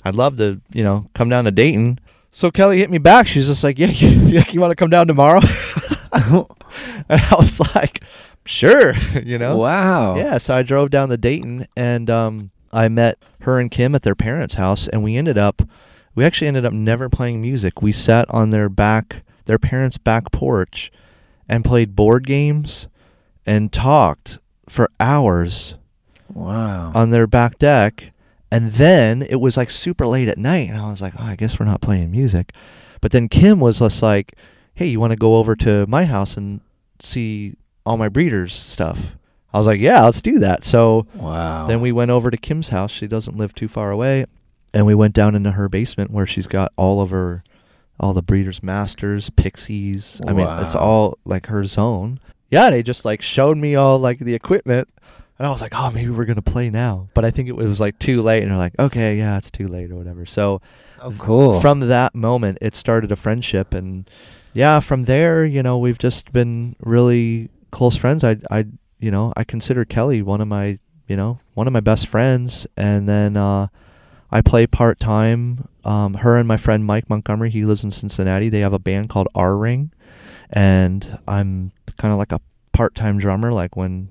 I'd love to, you know, come down to Dayton. So Kelley hit me back. She's just like, yeah, (laughs) you, yeah, you want to come down tomorrow? (laughs) and I was like, sure, (laughs) you know? Wow. Yeah, so I drove down to Dayton and um, I met her and Kim at their parents' house, and we ended up, we actually ended up never playing music. We sat on their back, their parents' back porch, and played board games, and talked for hours Wow. on their back deck. And then it was like super late at night, and I was like, oh, I guess we're not playing music. But then Kim was just like, hey, you want to go over to my house and see all my breeders' stuff? I was like, yeah, let's do that. So Wow. then we went over to Kim's house. She doesn't live too far away. And we went down into her basement where she's got all of her, all the breeders' masters, pixies. I mean, it's Wow. all like her zone. Yeah, they just like showed me all like the equipment. And I was like, oh, maybe we're going to play now. But I think it was like too late. And they're like, okay, yeah, it's too late or whatever. So Oh, cool. from that moment, it started a friendship. And yeah, from there, you know, we've just been really close friends. I, I, you know, I consider Kelley one of my, you know, one of my best friends. And then uh, I play part time. Um, her and my friend Mike Montgomery, he lives in Cincinnati. They have a band called R Ring, and I'm kind of like a part time drummer. Like when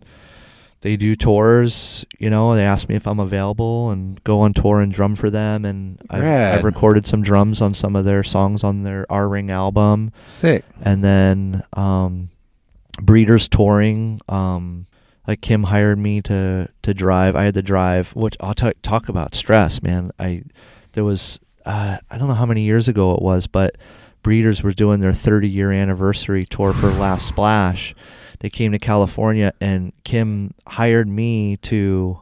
they do tours, you know, they ask me if I'm available and go on tour and drum for them. And I've, I've recorded some drums on some of their songs on their R Ring album. Sick. And then um, Breeders touring. Um, like Kim hired me to to drive. I had to drive, which I'll t- talk about stress, man. I there was uh, I don't know how many years ago it was, but Breeders were doing their 30 year anniversary tour for (sighs) Last Splash. They came to California, and Kim hired me to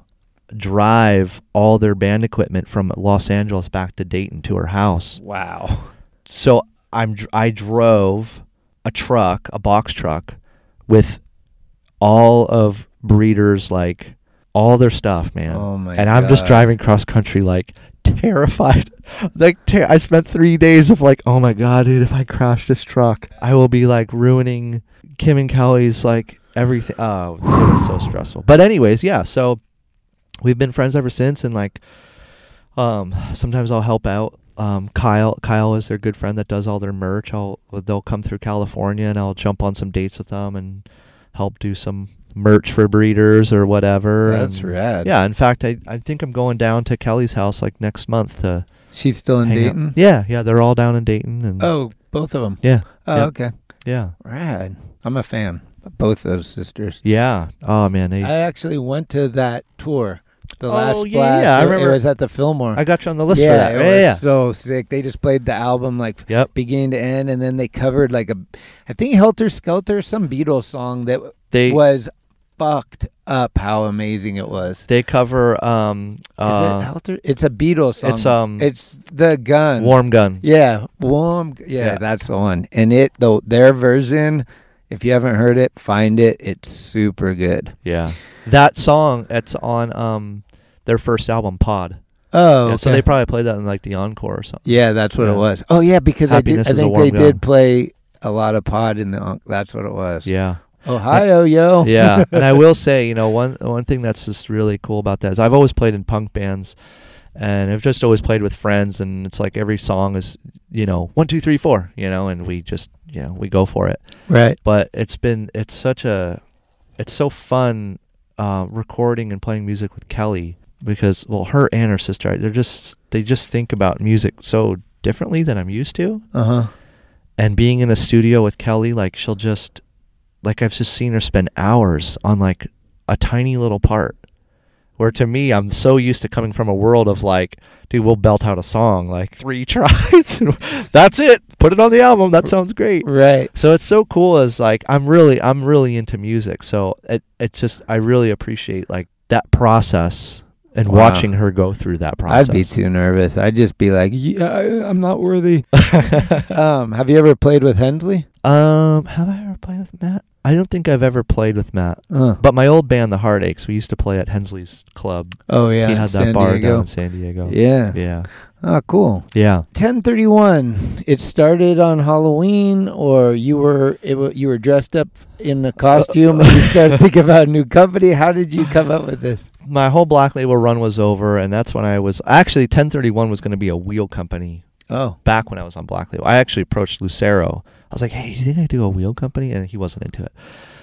drive all their band equipment from Los Angeles back to Dayton to her house. Wow. So I'm I drove a truck, a box truck, with all of Breeders like all their stuff, man. Oh my and I'm just driving cross country like terrified. like ter- I spent 3 days of like, "Oh my god, dude, if I crash this truck, I will be like ruining Kim and Kelley's like everything." Oh, it was so stressful. But anyways, yeah, so we've been friends ever since and like um sometimes I'll help out um Kyle Kyle is their good friend that does all their merch. I'll they'll come through California and I'll jump on some dates with them and help do some merch for breeders or whatever. That's and- rad. Yeah, in fact I I think I'm going down to Kelley's house like next month to She's still in hang out. Dayton? Yeah, yeah, they're all down in Dayton and Oh, both of them. Yeah. Oh, Yep. okay. Yeah. Rad. I'm a fan both those sisters. Yeah. Oh man, they I actually went to that tour. The Oh, last yeah, splash. yeah, I remember- It was at the Fillmore. I got you on the list yeah, for that. It Yeah, was yeah. so sick. They just played the album like Yep. beginning to end, and then they covered like a, I think Helter Skelter, some Beatles song that They- was fucked up how amazing it was. They cover um Is uh it Helter? It's a Beatles song. it's, um, it's the gun. Warm Gun. Yeah, warm. Yeah, Yeah. that's the one. And it though their version, if you haven't heard it, find it. It's super good. Yeah. That song it's on um their first album Pod. Oh, Yeah, so they probably played that in like the encore or something. Yeah, that's what Yeah. it was. Oh yeah, because Happiness I did. is I think they gun. did play a lot of pod in the. That's what it was. Yeah. Ohio, yo. yeah, (laughs) and I will say, you know, one one thing that's just really cool about that is I've always played in punk bands, and I've just always played with friends, and it's like every song is, you know, one, two, three, four, you know, and we just, you know, we go for it. Right. But it's been, it's such a, it's so fun, uh, recording and playing music with Kelley because, well, her and her sister, they're just, they just think about music so differently than I'm used to Uh huh. and being in a studio with Kelley, like she'll just, like I've just seen her spend hours on like a tiny little part. Where to me, I'm so used to coming from a world of like, dude, we'll belt out a song like three (laughs) tries. That's it. Put it on the album. That sounds great. Right. So it's so cool Is like I'm really I'm really into music. So it it's just I really appreciate like that process and Wow. watching her go through that process. I'd be too nervous. I'd just be like, yeah, I- I'm not worthy. (laughs) um, have you ever played with Hensley? Um, have I ever played with Matt? I don't think I've ever played with Matt. Uh. But my old band, the Heartaches, we used to play at Hensley's club. Oh yeah, he had that San bar Diego. down in San Diego. Yeah. yeah, Oh, cool. yeah. 1031. It started on Halloween, or you were it, wa- you were dressed up in a costume and you (laughs) started thinking about a new company. How did you come up with this? My whole Black Label run was over, and that's when I was actually 1031 was going to be a wheel company. Oh. back when I was on Black Label, I actually approached Lucero. I was like, "Hey, do you think I could do a wheel company?" And he wasn't into it.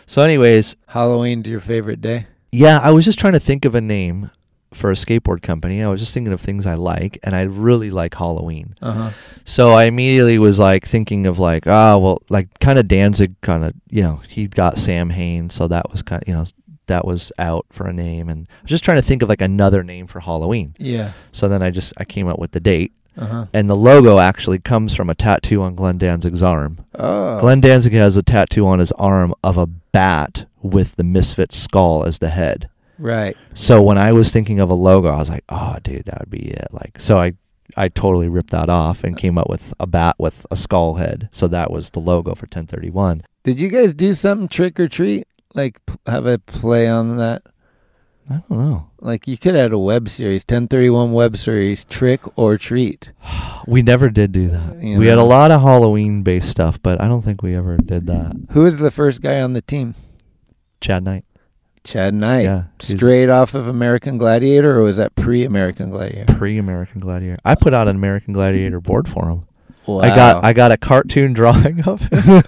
So, anyways, Halloween's your favorite day? Yeah, I was just trying to think of a name for a skateboard company. I was just thinking of things I like, and I really like Halloween. Uh-huh. So I immediately was like thinking of like, oh well, like kind of Danzig, kind of you know, he got Samhain, so that was kind of you know that was out for a name, and I was just trying to think of like another name for Halloween. Yeah. So then I just I came up with the date. Uh-huh. And the logo actually comes from a tattoo on Glenn Danzig's arm. Oh. Glenn Danzig has a tattoo on his arm of a bat with the misfit skull as the head. Right. So when I was thinking of a logo, I was like, "Oh, dude, that would be it." Like, so I, I totally ripped that off and came up with a bat with a skull head. So that was the logo for 1031. Did you guys do something trick or treat? Like p- have a play on that? I don't know. Like you could add a web series, 1031 web series, trick or treat. We never did do that. You we had a lot of Halloween based stuff, but I don't think we ever did that. Who was the first guy on the team? Chad Knight. Chad Knight. Yeah, Straight off of American Gladiator, or was that pre-American Gladiator? Pre American Gladiator. I put out an American Gladiator board for him. Wow. I got I got a cartoon (laughs) drawing of him.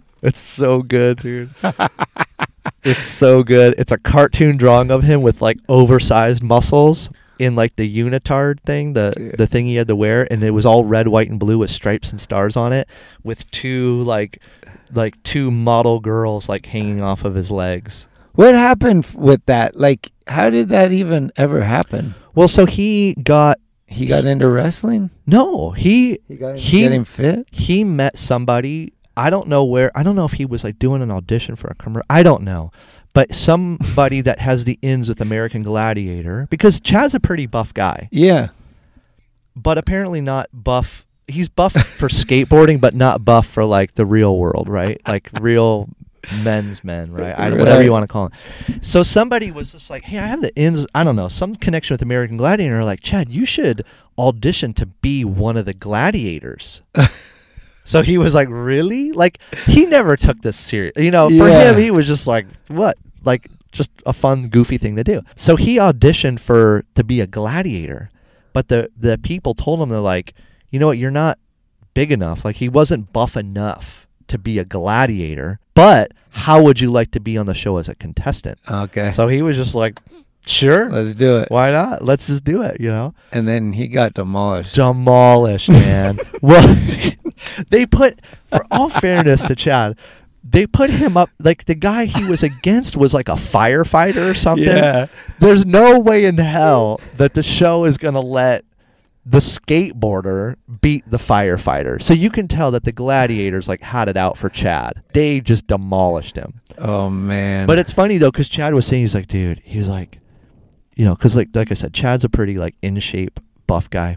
(laughs) it's so good, dude. (laughs) it's so good. It's a cartoon drawing of him with like oversized muscles in like the unitard thing, the the thing he had to wear, and it was all red, white, and blue with stripes and stars on it, with two like like two model girls like hanging off of his legs. What happened with that? Like, how did that even ever happen? Well, so he got He got into wrestling. No, he He got he getting fit. He met somebody. I don't know where. I don't know if he was like doing an audition for a commercial. I don't know, but somebody (laughs) that has the ins with American Gladiator because Chad's a pretty buff guy, Yeah. but apparently not buff. He's buff for skateboarding, but not buff for like the real world, right? Like real men's men, right? I, whatever you want to call them. So somebody was just like, "Hey, I have the ins. I don't know, some connection with American Gladiator." Like, Chad, you should audition to be one of the gladiators. (laughs) so he was like, "Really?" Like he never took this serious. You know, for Yeah. him, he was just like, "What?" Like just a fun, goofy thing to do. So he auditioned for to be a gladiator, but the the people told him they're like, "You know what? You're not big enough. Like he wasn't buff enough to be a gladiator. But how would you like to be on the show as a contestant?" Okay. So he was just like, "Sure, Let's do it. why not? Let's just do it." You know, And then he got demolished. demolished, man. (laughs) well, they put, for all fairness to Chad, they put him up like the guy he was against was like a firefighter or something. Yeah. There's no way in hell that the show is gonna let the skateboarder beat the firefighter. So you can tell that the gladiators like had it out for Chad. They just demolished him. Oh man. But it's funny though, because Chad was saying he's like, dude, he was like, you know, because like like I said, Chad's a pretty like in shape buff guy,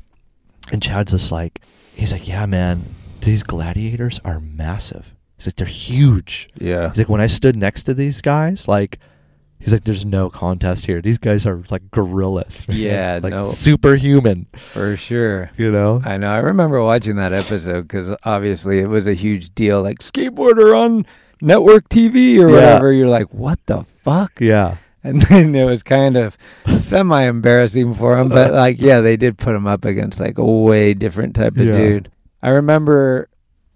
and Chad's just like, he's like, yeah, man, these gladiators are massive. He's like, they're huge. Yeah. He's like, when I stood next to these guys, like. He's like, there's no contest here. These guys are like gorillas. Yeah, (laughs) like no. superhuman. For sure. You know? I know. I remember watching that episode because obviously it was a huge deal. Like skateboarder on network TV or Yeah. whatever. You're like, what the fuck? Yeah. And (laughs) then it was kind of semi embarrassing for him. But like, yeah, they did put him up against like a way different type of Yeah. dude. I remember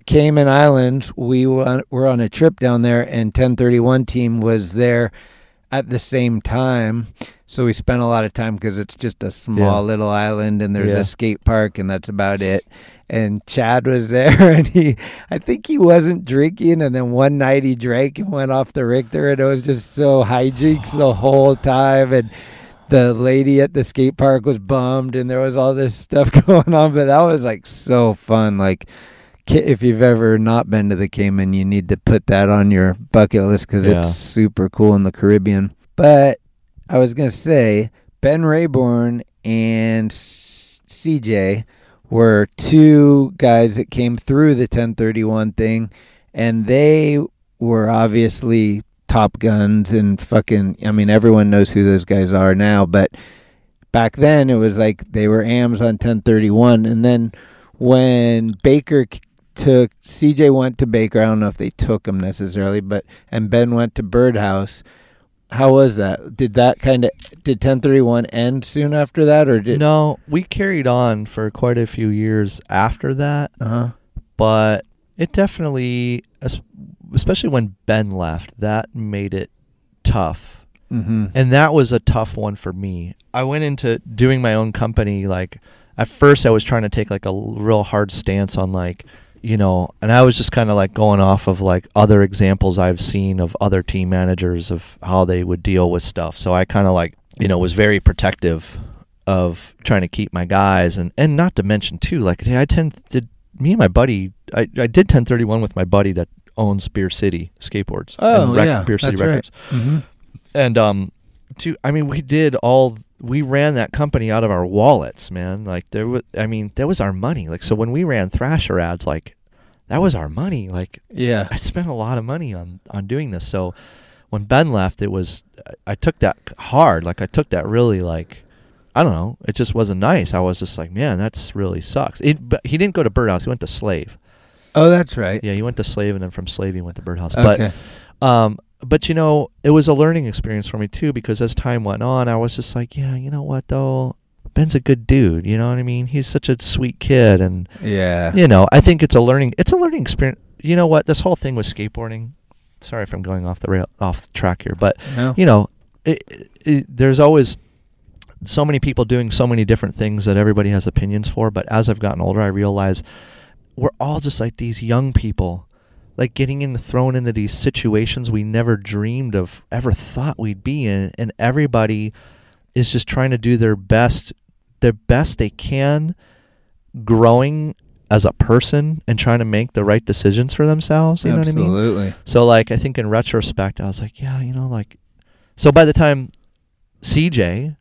Cayman Islands. We were on a trip down there, and 1031 team was there at the same time. So we spent a lot of time because it's just a small Yeah. little island, and there's Yeah. a skate park, and that's about it. And Chad was there, (laughs) and he, I think he wasn't drinking, and then one night he drank and went off the Richter, and it was just so hijinks the whole time, and the lady at the skate park was bummed, and there was all this stuff (laughs) going on, but that was like so fun, like. If you've ever not been to the Cayman, you need to put that on your bucket list because Yeah. it's super cool in the Caribbean. But I was gonna say Ben Raybourn and CJ were two guys that came through the 1031 thing, and they were obviously top guns and fucking. I mean, everyone knows who those guys are now, but back then it was like they were AMs on 1031, and then when Baker took CJ went to Baker, I don't know if they took him necessarily, but and Ben went to Birdhouse how was that? Did that kind of did 1031 end soon after that, or did No, we carried on for quite a few years after that. Uh-huh. But it definitely, especially when Ben left, that made it tough. Mhm. And that was a tough one for me. I went into doing my own company. Like, at first, I was trying to take like a real hard stance on like, you know, and I was just kind of like going off of like other examples I've seen of other team managers of how they would deal with stuff. So I kind of like, you know, was very protective of trying to keep my guys and and not to mention too like hey, I tend did me and my buddy I, I did 1031 with my buddy that owns Beer City skateboards Oh, and Rec- yeah, Beer City that's right. Records Mhm. and um to I mean we did all we ran that company out of our wallets man like there was I mean that was our money like so when we ran Thrasher ads like that was our money like Yeah. I spent a lot of money on on doing this so when Ben left it was I- I took that hard like I took that really like I don't know. It just wasn't nice. I was just like, man, that's really sucks. It, but he didn't go to Birdhouse. He went to Slave. Oh, that's right. Yeah, he went to Slave, and then from Slave he went to Birdhouse. Okay. But, um, but you know, it was a learning experience for me too because as time went on, I was just like, yeah, you know what though, Ben's a good dude. You know what I mean? He's such a sweet kid, and Yeah. you know, I think it's a learning. It's a learning experience. You know what? This whole thing with skateboarding. Sorry if I'm going off the rail, off the track here, but No. you know, it, it, there's always so many people doing so many different things that everybody has opinions for. But as I've gotten older, I realize we're all just like these young people, like getting in thrown into these situations we never dreamed of, ever thought we'd be in, and everybody is just trying to do their best, their best they can, growing as a person and trying to make the right decisions for themselves. You know what I mean? Absolutely. So like I think in retrospect I was like, yeah, you know, like so by the time CJ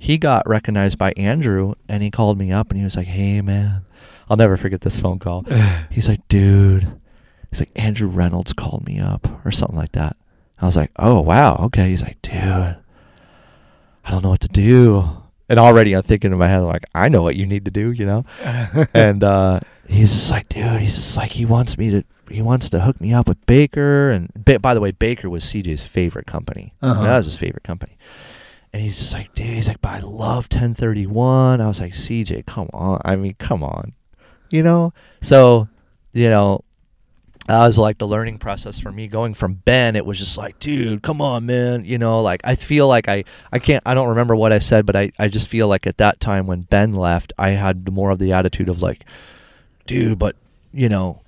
he got recognized by Andrew and he called me up and he was like, Hey man I'll never forget this phone call. (sighs) He's like, dude he's like, Andrew Reynolds called me up or something like that. I was like, Oh wow, okay. He's like, dude, I don't know what to do. And already I'm thinking in my head like, I know what you need to do, you know? (laughs) and uh he's just like, dude, he's just like he wants me to he wants to hook me up with Baker and ba- by the way, Baker was CJ's favorite company. Uh-huh. That was his favorite company. And he's just like, dude, he's like, but I love 1031. I was like, CJ, come on. I mean, come on. You know? So, you know, that was like the learning process for me going from Ben. It was just like, dude, come on, man. You know, like I feel like I, I can't, I don't remember what I said, but I, I just feel like at that time when Ben left, I had more of the attitude of like, dude, but you know,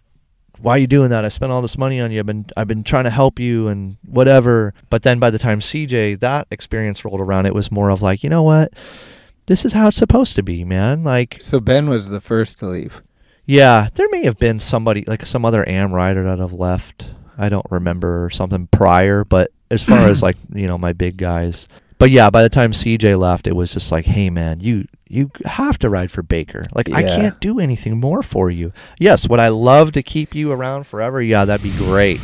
why are you doing that? I spent all this money on you. I've been I've been trying to help you and whatever. But then by the time CJ that experience rolled around, it was more of like, you know what? this is how it's supposed to be, man. Like, So Ben was the first to leave. Yeah, there may have been somebody like some other am rider that have left. I don't remember something prior, but as far as (clears throat) like you know my big guys, but yeah, by the time CJ left, it was just like, hey man, you you have to ride for Baker. Like I can't do anything more for you. Yes, would I love to keep you around forever? Yeah, that'd be great.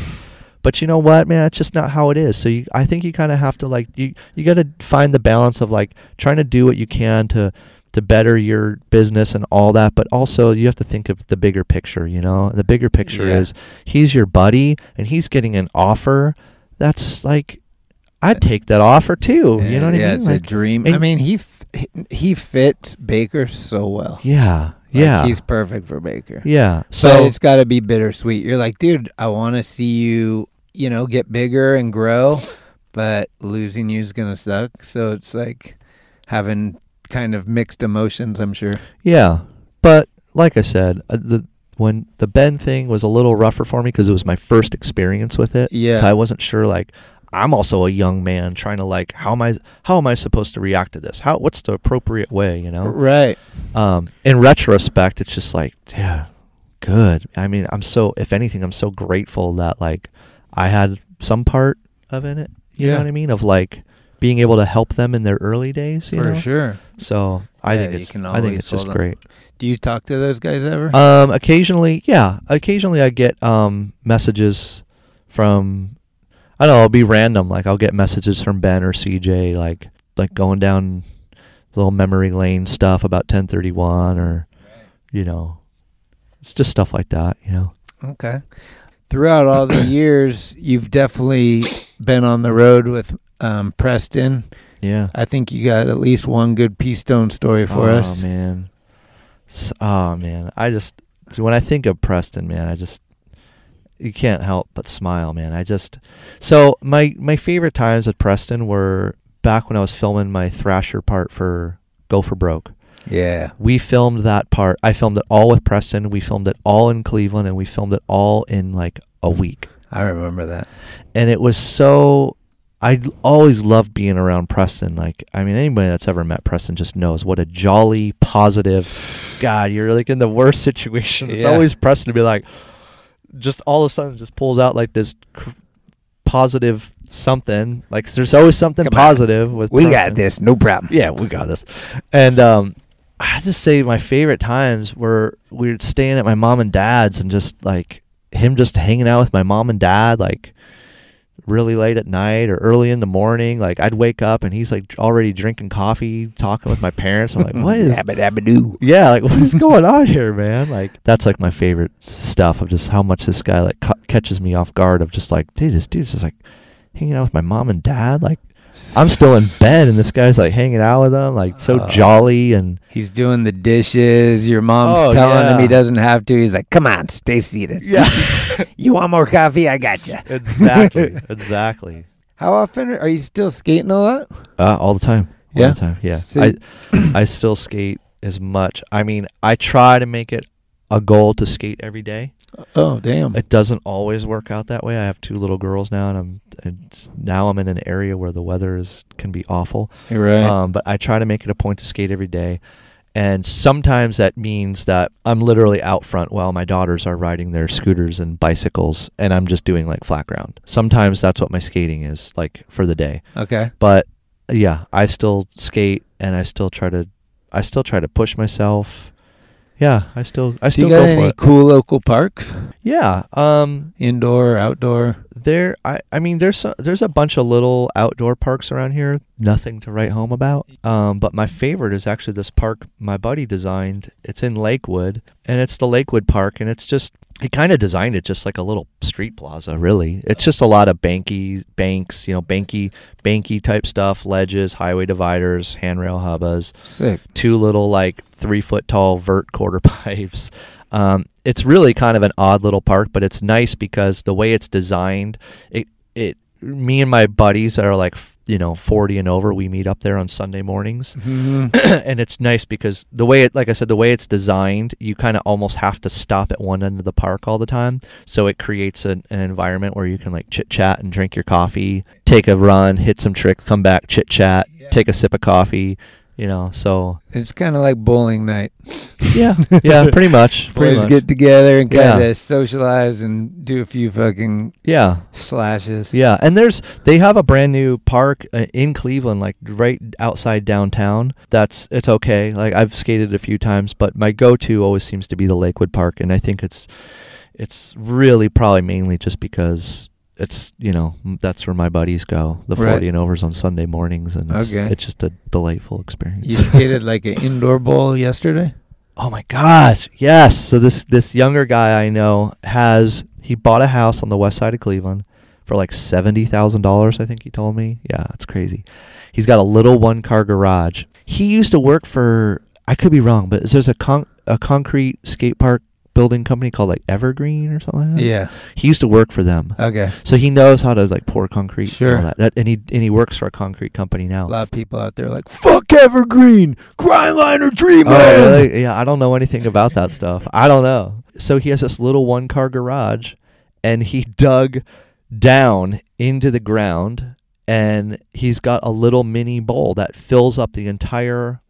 But you know what, man? It's just not how it is. So you, I think you kind of have to like you you got to find the balance of like trying to do what you can to to better your business and all that, but also you have to think of the bigger picture, you know? The bigger picture Yeah. is he's your buddy and he's getting an offer that's like I'd take that offer too. you know what yeah, I mean? it's Like, a dream. I mean, he f- he fits Baker so well. Yeah. Like, Yeah. he's perfect for Baker. Yeah. So So it's got to be bittersweet. You're like, dude, I want to see you, you know, get bigger and grow, but losing you is gonna suck. So it's like having kind of mixed emotions. I'm sure. Yeah, but like I said, uh, the when the Ben thing was a little rougher for me because it was my first experience with it. Yeah. so I wasn't sure. Like, I'm also a young man trying to like, how am I? How am I supposed to react to this? How? What's the appropriate way? You know? Right. Um, in retrospect, it's just like, yeah, good. I mean, I'm so. If anything, I'm so grateful that like I had some part of in it. You Yeah. know what I mean? Of like being able to help them in their early days. You For know? sure. So I Yeah, think it's. I think it's just great. Do you talk to those guys ever? Um, occasionally, yeah. Occasionally, I get um messages from I don't know. It'll be random. Like I'll get messages from Ben or CJ, like like going down little memory lane stuff about 1031, or you know, it's just stuff like that. You know. Okay. Throughout all the (coughs) years, you've definitely been on the road with um, Preston. Yeah. I think you got at least one good P-Stone story for oh, us. Oh man. Oh man, I just when I think of Preston, man, I just you can't help but smile, man. I just so my my favorite times at Preston were back when I was filming my Thrasher part for Go for Broke. Yeah. We filmed that part. I filmed it all with Preston. We filmed it all in Cleveland, and we filmed it all in like a week. I remember that. And it was so. I always loved being around Preston. Like, I mean, anybody that's ever met Preston just knows what a jolly, positive. God, you're like in the worst (laughs) situation. It's Yeah. always Preston to be like, just all of a sudden, just pulls out like this cr- positive something. Like, there's always something Come on. positive with. We got this, no problem. Yeah, we got this. And um, I have to say my favorite times were we were staying at my mom and dad's and just like him just hanging out with my mom and dad like really late at night or early in the morning. Like I'd wake up and he's like already drinking coffee, talking with my parents. I'm like, what is? (laughs) Dabba dabba doo. Yeah, like what is (laughs) going on here, man? Like that's like my favorite stuff of just how much this guy like ca- catches me off guard of just like, dude, this dude's just like hanging out with my mom and dad. Like I'm still in bed and this guy's like hanging out with them, like so Oh. jolly and He's doing the dishes. Your mom's Oh, telling him he doesn't have to. He's like, "Come on, stay seated." Yeah. (laughs) you want more coffee? I got you. exactly, (laughs) exactly. How often are you still skating a lot? Uh, all the time. All Yeah? the time. Yeah. So- I I still skate as much. I mean, I try to make it a goal to skate every day. Oh, damn. It doesn't always work out that way. I have two little girls now, and I'm and now I'm in an area where the weather is can be awful. You're right. Um, but I try to make it a point to skate every day, and sometimes that means that I'm literally out front while my daughters are riding their scooters and bicycles, and I'm just doing like flat ground. Sometimes that's what my skating is like for the day. Okay. But yeah, I still skate, and I still try to, I still try to push myself. Yeah, I still, I Do still you got go for any it. cool local parks? Yeah. Um. Indoor, outdoor. There, I, I mean, there's a, there's a bunch of little outdoor parks around here. Nothing to write home about. Um, but my favorite is actually this park my buddy designed. It's in Lakewood, and it's the Lakewood Park, and it's just he kind of designed it just like a little street plaza. Really, it's just a lot of banky banks, you know, banky banky type stuff, ledges, highway dividers, handrail hubbas, Sick. two little like three foot tall vert quarter (laughs) pipes. Um, it's really kind of an odd little park, but it's nice because the way it's designed, it it me and my buddies that are like you know 40 and over, we meet up there on Sunday mornings, Mhm. (clears throat) and it's nice because the way it, like I said, the way it's designed, you kind of almost have to stop at one end of the park all the time, so it creates an, an environment where you can like chit chat and drink your coffee, take a run, hit some tricks, come back, chit chat, take a sip of coffee You know, so It's kind of like bowling night. yeah, yeah, (laughs) pretty much. Pretty Boys much. get together and kind of Yeah. socialize and do a few fucking yeah. slashes. Yeah, and there's they have a brand new park uh, in Cleveland, like right outside downtown. That's it's okay. Like I've skated a few times, but my go-to always seems to be the Lakewood Park, and I think it's it's really probably mainly just because it's you know that's where my buddies go, the Right. forty and overs on Sunday mornings, and it's, Okay. it's just a delightful experience. You skated (laughs) like an indoor bowl yesterday. Oh my gosh, yes. So this this younger guy I know has he bought a house on the west side of Cleveland for like seventy thousand dollars. I think he told me. Yeah, it's crazy. He's got a little one car garage. He used to work for I could be wrong, but there's a con- a concrete skate park building company called like Evergreen or something like that. Yeah. He used to work for them. Okay. So he knows how to like pour concrete. and Sure. all that. That- and he and he works for a concrete company now. A lot of people out there like fuck Evergreen, Grindliner Dream Oh, really? Yeah, I don't know anything about that stuff. I don't know. So he has this little one car garage and he dug down into the ground and he's got a little mini bowl that fills up the entire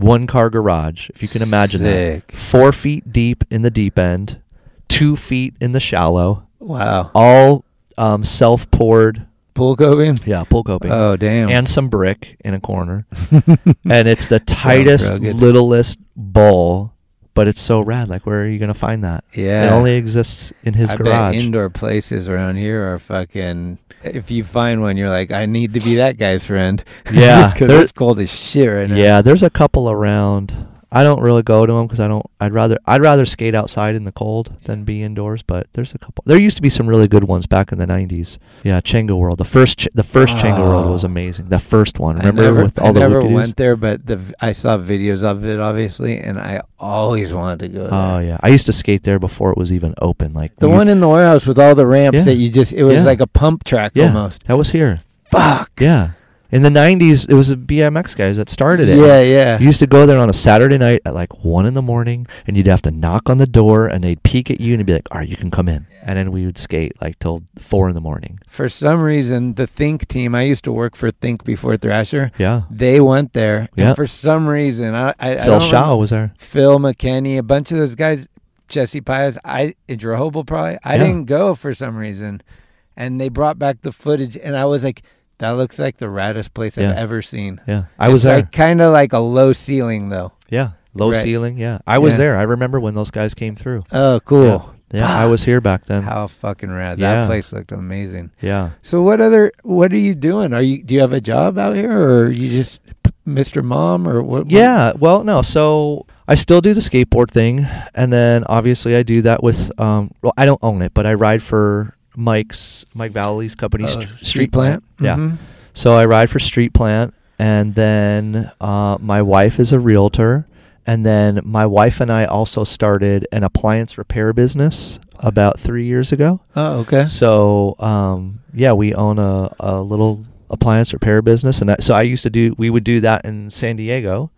one car garage, if you can imagine Sick. that. Four feet deep in the deep end, two feet in the shallow. Wow. All um, self poured. Pool coping. Yeah, pool coping. Oh damn. And some brick in a corner. (laughs) and it's the tightest, littlest bowl, but it's so rad. Like, where are you gonna find that? Yeah. it only exists in his I garage. indoor places around here are fucking. If you find one, you're like, I need to be that guy's friend. Yeah, (laughs) because it's cold as shit right now. yeah, there's a couple around. I don't really go to them because I don't. I'd rather I'd rather skate outside in the cold than be indoors. But there's a couple. There used to be some really good ones back in the '90s. Yeah, Chenga World. The first Ch- the first Chenga World was Oh. amazing. The first one. I Remember never, with I all the never whoop-de-doos? went there, but the I saw videos of it obviously, and I always wanted to go oh, there. Oh yeah, I used to skate there before it was even open. Like the one in the warehouse with all the ramps Yeah. that you just it was Yeah. like a pump track Yeah, almost. that was here. Fuck. Yeah. In the 90s, it was the BMX guys that started it. Yeah, yeah. You used to go there on a Saturday night at like 1 in the morning, and you'd have to knock on the door, and they'd peek at you and be like, all right, you can come in. And then we would skate like till 4 in the morning. For some reason, the Think team, I used to work for Think before Thrasher. Yeah. They went there. Yeah. For some reason, I, I, I Phil don't Shaw remember- was there. Phil McKenney, a bunch of those guys, Jesse Pius, I Drehobl probably. I Yeah. didn't go for some reason, and they brought back the footage, and I was like, "That looks like the raddest place Yeah. I've ever seen." Yeah. I was there. Like, kind of like a low ceiling though. Yeah. Low Right. ceiling. Yeah. I was Yeah. there. I remember when those guys came through. Oh, cool. Yeah. Yeah, I was here back then. How fucking rad! That place looked amazing. Yeah. So what other? What are you doing? Are you? Do you have a job out here, or are you just Mr. Mom, or what? what- Yeah, well, no. So I still do the skateboard thing, and then obviously I do that with. Um, well, I don't own it, but I ride for Mike's Mike Vallely's company, Oh, St- Street Street Plant? Yeah. Mhm. So I ride for Street Plant, and then uh, my wife is a realtor, and then my wife and I also started an appliance repair business about three years ago. Oh, okay. So um, yeah, we own a, a little appliance repair business, and that, so I used to do. We would do that in San Diego,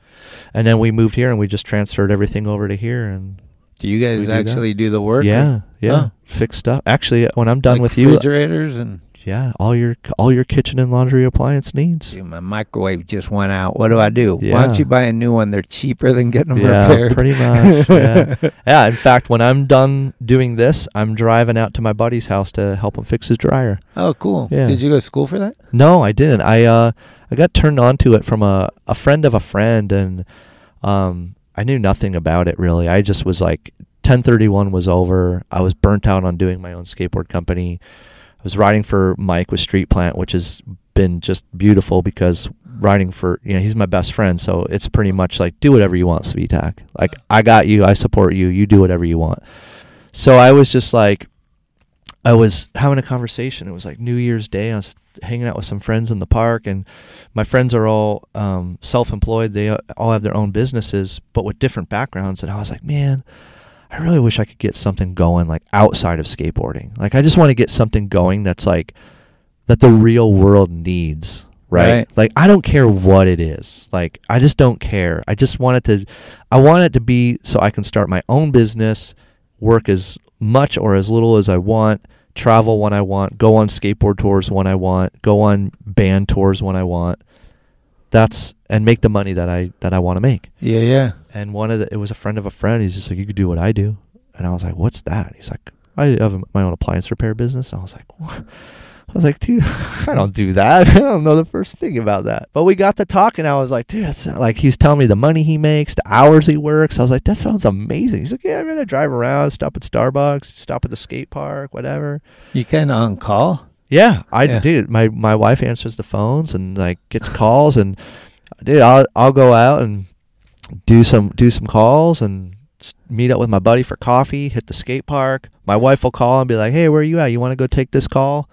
and then we moved here, and we just transferred everything over to here. And Do you guys do that. actually do the work? or- Yeah, yeah, Oh. fix stuff. Actually, when I'm done Like with you, refrigerators and yeah, all your all your kitchen and laundry appliance needs. Dude, my microwave just went out. What do I do? Why don't you buy a new one? They're cheaper than getting them Yeah, repaired. pretty much. Yeah. (laughs) yeah. In fact, when I'm done doing this, I'm driving out to my buddy's house to help him fix his dryer. Oh, cool. Yeah. Did you go to school for that? No, I didn't. I uh I got turned on to it from a a friend of a friend, and um I knew nothing about it really. I just was like 1031 was over. I was burnt out on doing my own skateboard company. I was riding for Mike with Street Plant, which has been just beautiful because riding for you know he's my best friend, so it's pretty much like do whatever you want, Svitak. Like I got you, I support you. You do whatever you want. So I was just like, I was having a conversation. It was like New Year's Day. I was hanging out with some friends in the park, and my friends are all um, self-employed. They uh, all have their own businesses, but with different backgrounds. And I was like, man, I really wish I could get something going like outside of skateboarding. Like I just want to get something going that's like that the real world needs. Right? Right. Like I don't care what it is. Like I just don't care. I just want it to I want it to be so I can start my own business, work as much or as little as I want, travel when I want, go on skateboard tours when I want, go on band tours when I want. that's and make the money that I that I want to make. Yeah, yeah. And one of the it was a friend of a friend. He's just like, you could do what I do, and I was like, what's that? He's like, I have my own appliance repair business. I was like, what? I was like, dude, (laughs) I don't do that. (laughs) I don't know the first thing about that. But we got to talking. I was like, dude, that's like he's telling me the money he makes, the hours he works. I was like, that sounds amazing. He's like, yeah, I'm gonna drive around, stop at Starbucks, stop at the skate park, whatever. You can on call? Yeah, I Yeah. dude. My my wife answers the phones and like gets calls, and dude, I'll I'll go out and do some do some calls and meet up with my buddy for coffee. Hit the skate park. My wife will call and be like, "Hey, where are you at? You want to go take this call?"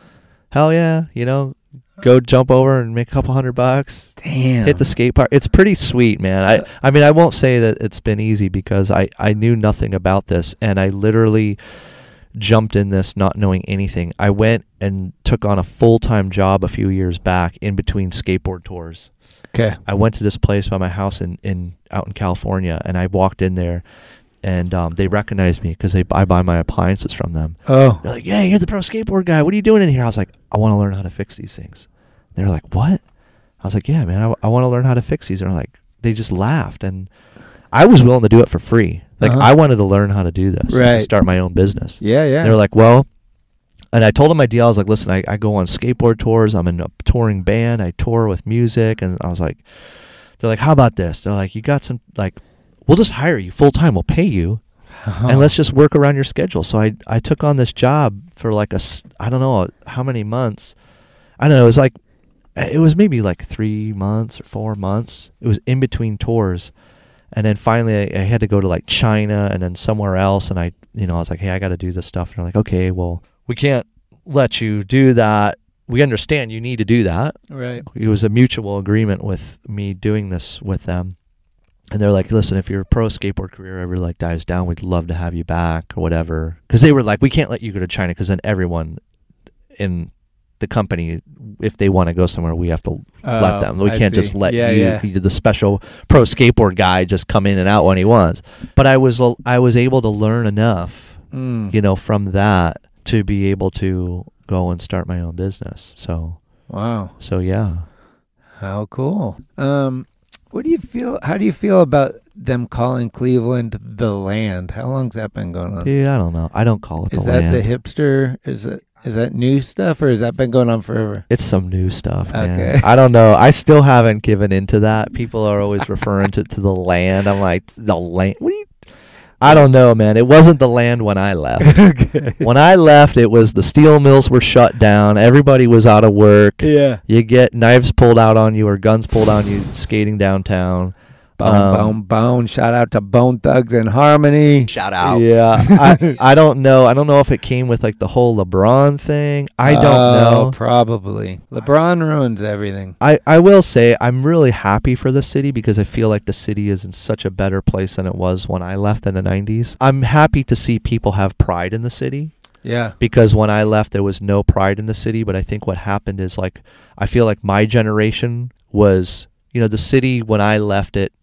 Hell yeah, you know. Go jump over and make a couple hundred bucks. Damn. Hit the skate park. It's pretty sweet, man. I I mean, I won't say that it's been easy because I I knew nothing about this, and I literally jumped in this not knowing anything. I went and took on a full time job a few years back in between skateboard tours. Okay. I went to this place by my house in, in out in California, and I walked in there, and um, they recognized me because they I buy my appliances from them. Oh. They're like, "Yeah, you're the pro skateboard guy. What are you doing in here?" I was like, "I want to learn how to fix these things." They're like, "What?" I was like, "Yeah, man, I, I want to learn how to fix these." And they're like, they just laughed, and I was willing to do it for free. Like Uh-huh. I wanted to learn how to do this, to start my own business. Yeah, yeah. They're like, well, and I told them my deal. I was like, listen, I, I go on skateboard tours. I'm in a touring band. I tour with music, and I was like, they're like, how about this? They're like, you got some like, we'll just hire you full time. We'll pay you, and let's (laughs) just work around your schedule. So I I took on this job for like a I don't know how many months. I don't know. It was like eh, it was maybe like three months or four months. It was in between tours. And then finally, I, I had to go to like China and then somewhere else. And I, you know, I was like, hey, I got to do this stuff. And they're like, okay, well, we can't let you do that. We understand you need to do that. Right. It was a mutual agreement with me doing this with them. And they're like, listen, if your pro skateboard career ever like dies down, we'd love to have you back or whatever. Because they were like, we can't let you go to China because then everyone in the company, if they want to go somewhere, we have to Oh, let them. We I can't just let Yeah, you, yeah. you, the special pro skateboard guy, just come in and out when he wants. But I was I was able to learn enough, Mm. you know, from that to be able to go and start my own business. So Wow. so yeah. How cool. Um, what do you feel? How do you feel about them calling Cleveland the land? How long's that been going on? Dude, I don't know. I don't call it Is the that land. the hipster? Is it is that new stuff or has that been going on forever? It's some new stuff, man. Okay. I don't know. I still haven't given into that. People are always referring to, to the land. I'm like, the land? What do you? I don't know, man. It wasn't the land when I left. (laughs) Okay. When I left, it was the steel mills were shut down. Everybody was out of work. Yeah. You get knives pulled out on you or guns pulled on you skating downtown. Bone, Um, bone, bone. Shout out to Bone Thugs and Harmony. Shout out. Yeah, I, (laughs) I don't know. I don't know if it came with like the whole LeBron thing. I don't Oh, know. Probably. LeBron ruins everything. I, I will say I'm really happy for the city because I feel like the city is in such a better place than it was when I left in the 90s. I'm happy to see people have pride in the city Yeah. because when I left there was no pride in the city, but I think what happened is like I feel like my generation was, you know, the city when I left it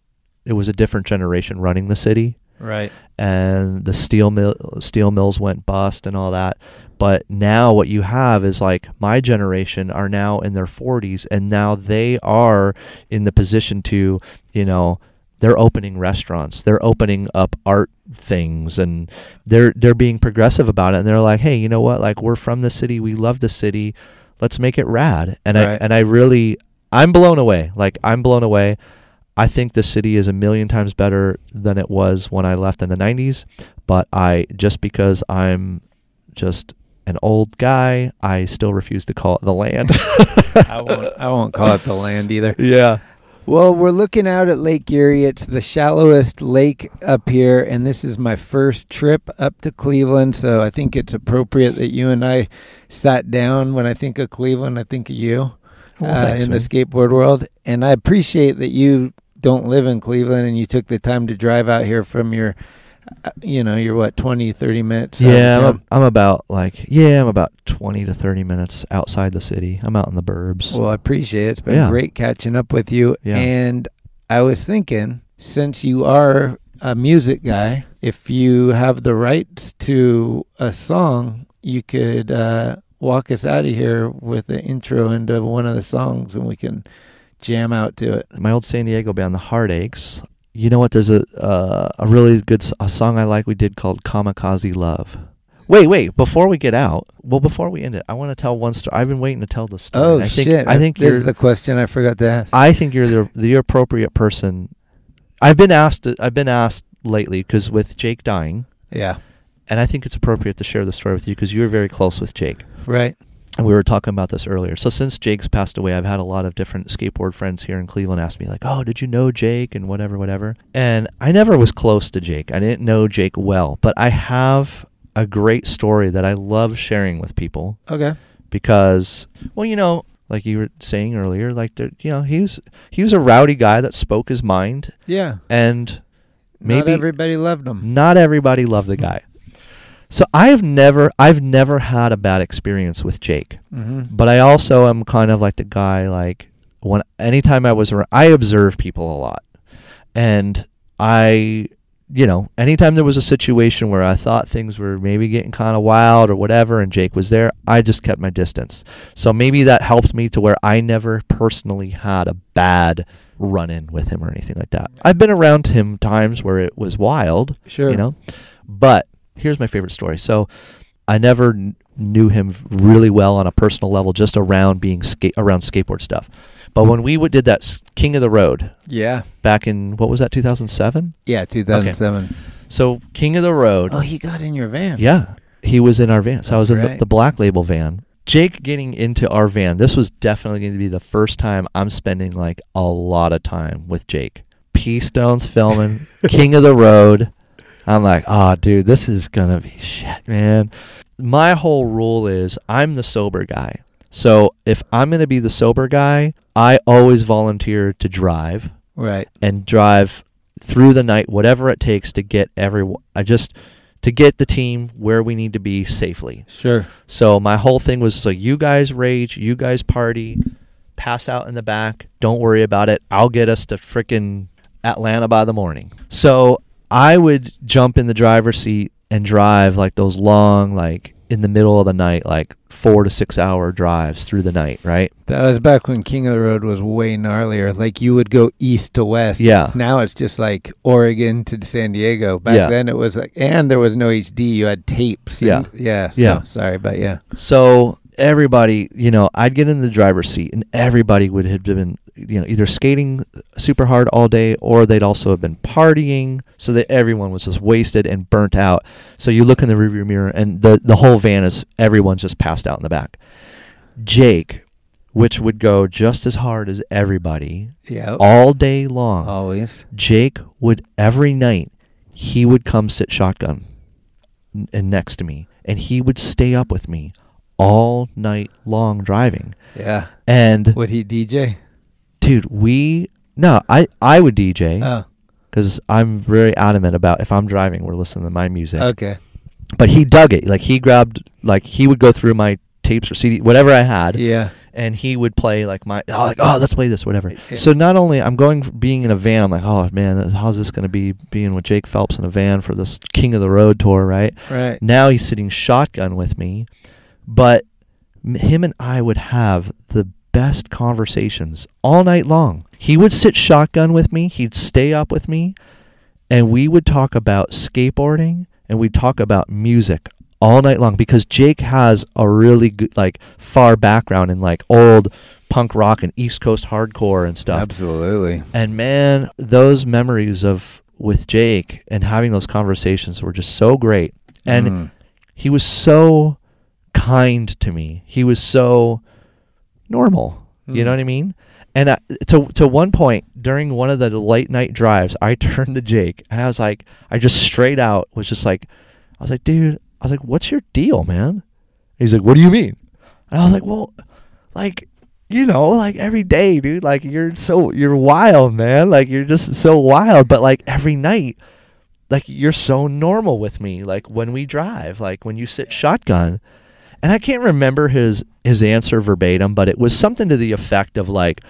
it was a different generation running the city Right. and the steel mill steel mills went bust and all that. But now what you have is like my generation are now in their 40s and now they are in the position to, you know, they're opening restaurants. They're opening up art things and they're they're being progressive about it and they're like, "Hey, you know what? Like we're from the city. We love the city. Let's make it rad." And I and I really I'm blown away. Like I'm blown away. I think the city is a million times better than it was when I left in the 90s, but I just because I'm just an old guy, I still refuse to call it the land. I won't. I won't call it the land either. (laughs) yeah. Well, we're looking out at Lake Erie. It's the shallowest lake up here, and this is my first trip up to Cleveland. So I think it's appropriate that you and I sat down. When I think of Cleveland, I think of you Well, uh, thanks, in man. the skateboard world. And I appreciate that you don't live in Cleveland and you took the time to drive out here from your, uh, you know, your what, 20, 30 minutes? Yeah. I'm, I'm about like yeah, I'm about 20 to 30 minutes outside the city. I'm out in the burbs. Well, I appreciate it. It's been Yeah. great catching up with you. Yeah. And I was thinking, since you are a music guy, if you have the rights to a song, you could uh, walk us out of here with an intro into one of the songs and we can jam out to it. My old San Diego band, the Heartaches. You know what? There's a uh, a really good s- a song I like we did called Kamikaze Love. Wait, wait. Before we get out, well, before we end it, I want to tell one story. I've been waiting to tell the story. Oh I think, shit! I think this you're is the question I forgot to ask. I think you're the the appropriate person. I've been asked. I've been asked lately because with Jake dying, yeah. and I think it's appropriate to share the story with you because you were very close with Jake. Right. And we were talking about this earlier. So since Jake's passed away, I've had a lot of different skateboard friends here in Cleveland ask me like, "Oh, did you know Jake?" and whatever, whatever. And I never was close to Jake. I didn't know Jake well, but I have a great story that I love sharing with people Okay. because, well, you know, like you were saying earlier, like there, you know, he was he was a rowdy guy that spoke his mind, Yeah. and maybe Not everybody loved him. not everybody loved the guy. So I've never I've never had a bad experience with Jake. Mhm. But I also am kind of like the guy like when anytime I was around I observe people a lot. And I you know, anytime there was a situation where I thought things were maybe getting kind of wild or whatever and Jake was there, I just kept my distance. So maybe that helped me to where I never personally had a bad run in with him or anything like that. I've been around him times where it was wild, Sure. you know. But here's my favorite story. So I never kn- knew him really well on a personal level, just around being skate around skateboard stuff. But when we w- did that s- King of the Road Yeah. back in what was that 2007? Yeah. 2007. So King of the Road. Oh, he got in your van. Yeah, he was in our van. So I was That's in the, right. the Black Label van. Jake getting into our van. This was definitely going to be the first time I'm spending like a lot of time with Jake. P-Stone's filming (laughs) King of the Road. I'm like, oh, dude, this is gonna be shit, man. My whole rule is I'm the sober guy. So if I'm gonna be the sober guy, I always volunteer to drive Right. and drive through the night, whatever it takes to get everyone. I just to get the team where we need to be safely. Sure. So my whole thing was so you guys rage, you guys party, pass out in the back. Don't worry about it. I'll get us to frickin' Atlanta by the morning. So I would jump in the driver's seat and drive like those long, like in the middle of the night, like four to six hour drives through the night, right? That was back when King of the Road was way gnarlier. Like you would go east to west. Yeah. Now it's just like Oregon to San Diego. Back Yeah. then it was like, and there was no HD. You had tapes. Yeah. and- yeah. So, Yeah. Sorry, but yeah. So everybody, you know, I'd get in the driver's seat and everybody would have been, you know, either skating super hard all day or they'd also have been partying so that everyone was just wasted and burnt out. So you look in the rearview mirror and the, the whole van is everyone's just passed out in the back. Jake, which would go just as hard as everybody Yeah. all day long. Always. Jake would every night he would come sit shotgun and next to me and he would stay up with me all night long driving. Yeah. And Would he DJ? Dude, we no, I I would DJ Oh. cuz I'm very adamant about if I'm driving we're listening to my music. Okay. But he dug it. Like he grabbed like he would go through my tapes or CD whatever I had Yeah. and he would play like my oh like oh let's play this whatever. Yeah. So not only I'm going being in a van, I'm like oh man, how's this going to be being with Jake Phelps in a van for this King of the Road tour, right? Right. Now he's sitting shotgun with me, but him and I would have the best conversations all night long. He would sit shotgun with me, he'd stay up with me, and we would talk about skateboarding and we'd talk about music all night long because Jake has a really good like far background in like old punk rock and East Coast hardcore and stuff. Absolutely. And man, those memories of with Jake and having those conversations were just so great. And Mm. he was so kind to me. He was so normal. You know Mm. what I mean? And I, to to one point during one of the late night drives, I (laughs) turned to Jake and I was like, I just straight out was just like, I was like, dude, I was like, what's your deal, man? He's like, what do you mean? And I was like, well, like, you know, like every day, dude, like you're so you're wild, man. Like you're just so wild, but like every night, like you're so normal with me. Like when we drive, like when you sit shotgun. And I can't remember his his answer verbatim, but it was something to the effect of like,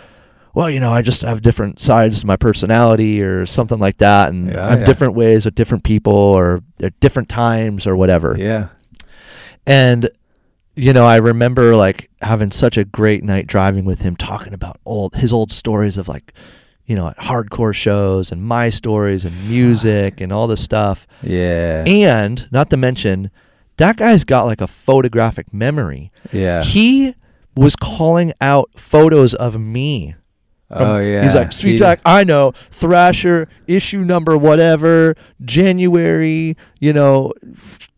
well, you know, I just have different sides to my personality or something like that, and Yeah, I have yeah. different ways with different people or at different times or whatever. Yeah. And you know, I remember like having such a great night driving with him, talking about old his old stories of like, you know, hardcore shows and my stories and music and all this stuff. Yeah. And not to mention, that guy's got like a photographic memory. Yeah. He was calling out photos of me. from- Oh, yeah. He's like, Sweet Talk, I know. Thrasher, issue number whatever, January, you know,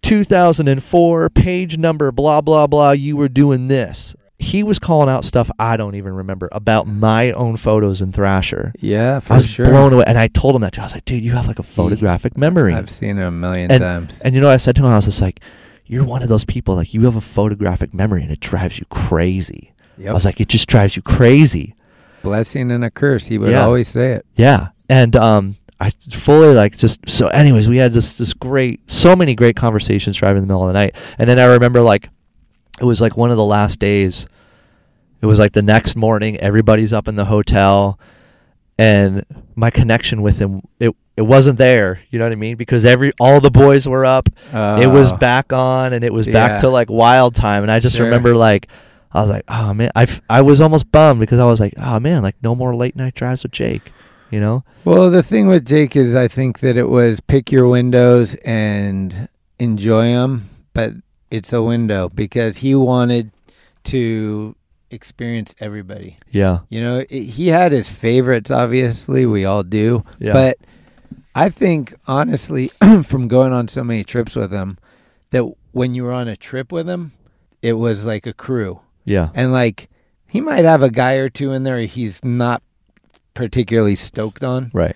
2004, page number, blah, blah, blah. You were doing this. He was calling out stuff I don't even remember about my own photos in Thrasher. Yeah, for I was sure. blown away. And I told him that. too. I was like, dude, you have like a photographic memory. I've seen it a million and, times. And you know what I said to him? I was just like, you're one of those people, like, you have a photographic memory and it drives you crazy. Yep. I was like, it just drives you crazy. Blessing and a curse. He would Yeah. always say it. Yeah. And um I fully like just so anyways, we had this this great so many great conversations driving in the middle of the night. And then I remember like it was like one of the last days. It was like the next morning, everybody's up in the hotel and my connection with him it it wasn't there, you know what I mean? Because every all the boys were up. it was Oh. back on and it was Yeah. back to like wild time and I just Sure. remember like I was like, "Oh man, I, f- I was almost bummed because I was like, "Oh man, like no more late night drives with Jake." You know? Well, the thing with Jake is, I think that it was pick your windows and enjoy them, but it's a window because he wanted to experience everybody. Yeah. You know, it, he had his favorites, obviously, we all do. Yeah. But I think, honestly, (clears throat) from going on so many trips with him, that when you were on a trip with him, it was like a crew. Yeah. And like, he might have a guy or two in there he's not particularly stoked on. Right.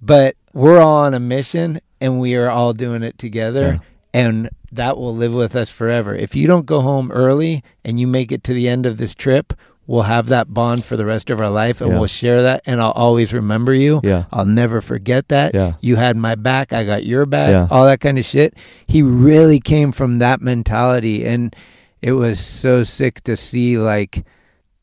But we're all on a mission and we are all doing it together. And that will live with us forever. If you don't go home early and you make it to the end of this trip, we'll have that bond for the rest of our life and Yeah. we'll share that and I'll always remember you. Yeah. I'll never forget that. Yeah. You had my back, I got your back, Yeah. all that kind of shit. He really came from that mentality and it was so sick to see like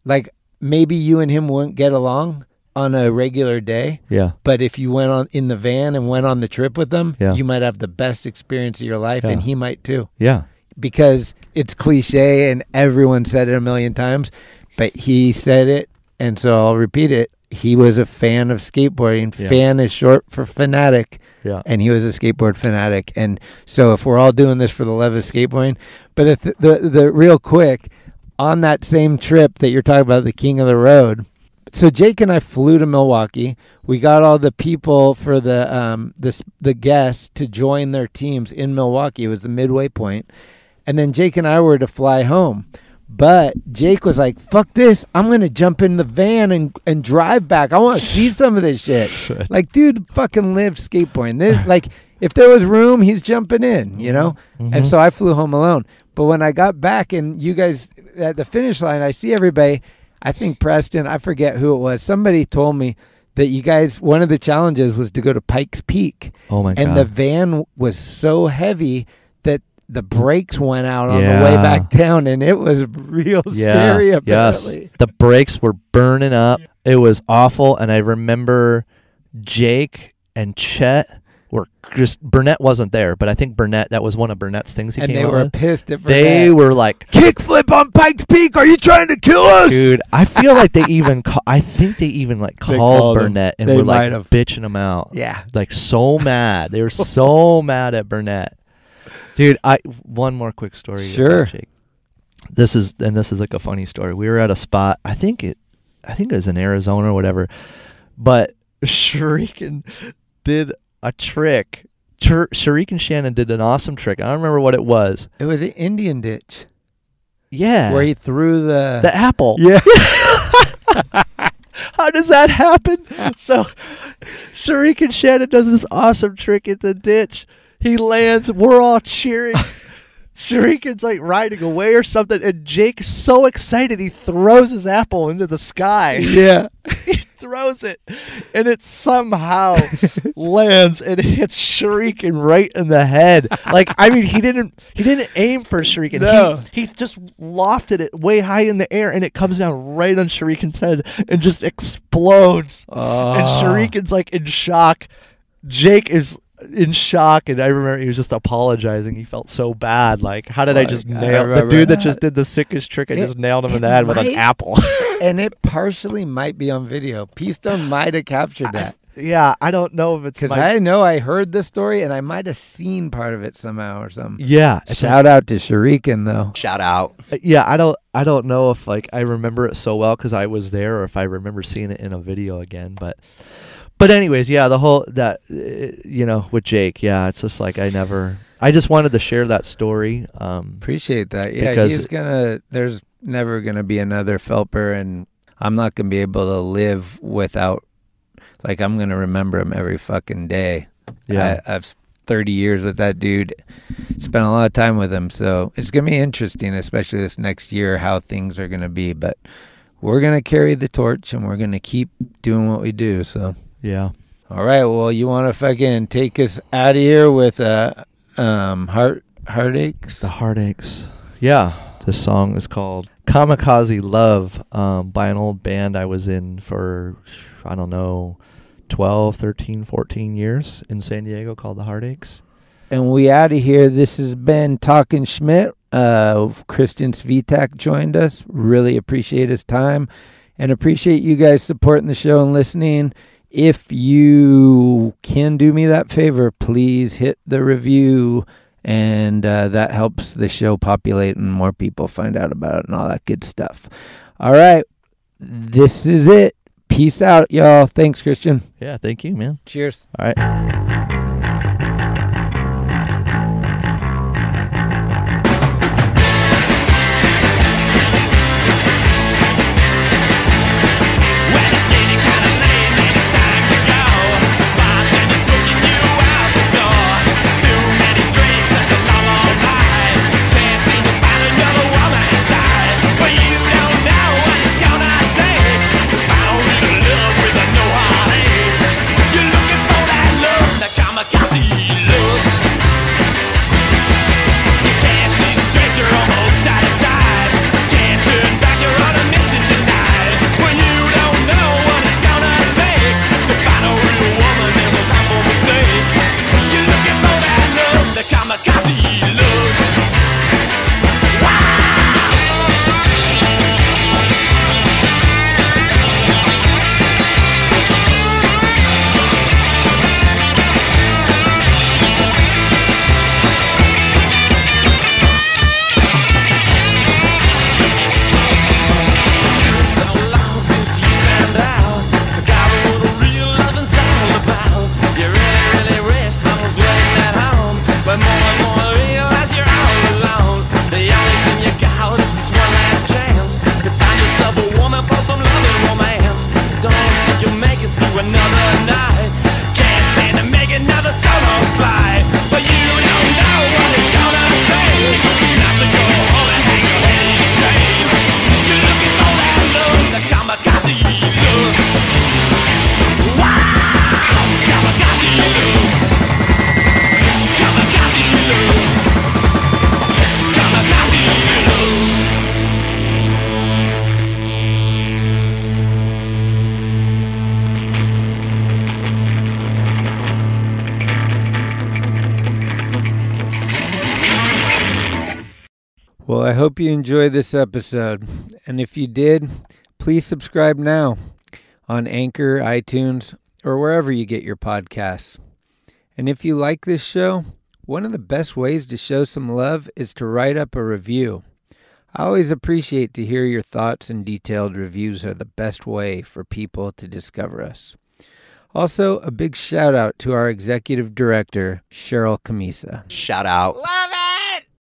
like maybe you and him wouldn't get along on a regular day. Yeah. But if you went on in the van and went on the trip with them, Yeah. you might have the best experience of your life and he might too. Yeah. Because it's cliche and everyone said it a million times, but he said it and so I'll repeat it. He was a fan of skateboarding. Yeah. Fan is short for fanatic. Yeah. And he was a skateboard fanatic. And so if we're all doing this for the love of skateboarding, but if the, the the real quick on that same trip that you're talking about, the King of the Road. So Jake and I flew to Milwaukee. We got all the people for the um the the guests to join their teams in Milwaukee. It was the midway point, and then Jake and I were to fly home. But Jake was like, "Fuck this! I'm gonna jump in the van and and drive back. I want to see (laughs) some of this shit." like, dude, fucking live skateboarding. This (laughs) like, if there was room, he's jumping in, you know. Mhm. And so I flew home alone. But when I got back and you guys at the finish line, I see everybody. I think Preston, I forget who it was. Somebody told me that you guys one of the challenges was to go to Pikes Peak. Oh my And God. And the van was so heavy that the brakes went out on the way back down and it was real scary Yes. apparently. The brakes were burning up. It was awful. And I remember Jake and Chet were just Burnett wasn't there, but I think Burnett that was one of Burnett's things he And came they were with. pissed at They were like Kickflip on Pikes Peak. Are you trying to kill us? Dude, I feel like they even (laughs) call, I think they even like They called called him. Burnett and They were like might have. bitching him out. Yeah. Like so (laughs) mad. They were so mad at Burnett. Dude, I one more quick story. about Sure. Jake. This is and this is like a funny story. We were at a spot. I think it I think it was in Arizona or whatever. But (laughs) Shuriken did a trick. Shur- and Shannon did an awesome trick. I don't remember what it was. It was an Indian ditch. Yeah. Where he threw the the apple. Yeah. (laughs) (laughs) How does that happen? so, Shuriken Shannon does this awesome trick in the ditch. He lands. We're all cheering. Shuriken's like riding away or something, and Jake's so excited he throws his apple into the sky. Yeah. (laughs) he throws it, and it somehow (laughs) lands and hits Shuriken right in the head. Like I mean, he didn't he didn't aim for Shuriken. No. He, he just lofted it way high in the air, and it comes down right on Shuriken's head and just explodes. And Oh. Shuriken's like in shock. Jake is in shock, and I remember he was just apologizing. He felt so bad. Like, how did I just Fuck, I nail the dude that that. just did the sickest trick? I It- just nailed him in it the head with an apple. (laughs) and it partially might be on video. P-Stone might have captured that. yeah, I don't know if it's Because my- I know I heard the story and I might have seen part of it somehow or something. Yeah, Shout out to Shuriken though. Shout out. Uh, Yeah, I don't I don't know if like I remember it so well because I was there, or if I remember seeing it in a video again. But but anyways, yeah, the whole that uh, you know with Jake, yeah, it's just like I never. I just wanted to share that story. Um, Appreciate that. Yeah, because he's gonna. There's never gonna be another Felper, and I'm not gonna be able to live without. Like I'm gonna remember him every fucking day. Yeah. I, I've 30 years with that dude. Spent a lot of time with him, so it's gonna be interesting, especially this next year, how things are gonna be. But we're gonna carry the torch, and we're gonna keep doing what we do. So yeah. All right. Well, you want to fucking take us out of here with uh, um, heart heartaches. The heartaches. Yeah, this song is called "Kamikaze Love" um, by an old band I was in for I don't know 12, 13, 14 years in San Diego called the Heartaches. And we out of here. This has been Talking Schmidt. Uh, Christian Svitak joined us. Really appreciate his time and appreciate you guys supporting the show and listening. If you can do me that favor, please hit the review, and uh, that helps the show populate and more people find out about it and all that good stuff. All right, this is it. Peace out, y'all. Thanks, Christian. Yeah, thank you, man. Cheers. All right. I hope you enjoyed this episode. And if you did, please subscribe now on Anchor, iTunes, or wherever you get your podcasts. And if you like this show, one of the best ways to show some love is to write up a review. I always appreciate to hear your thoughts, and detailed reviews are the best way for people to discover us. Also, a big shout out to our executive director, Cheryl Camisa. Shout out. Love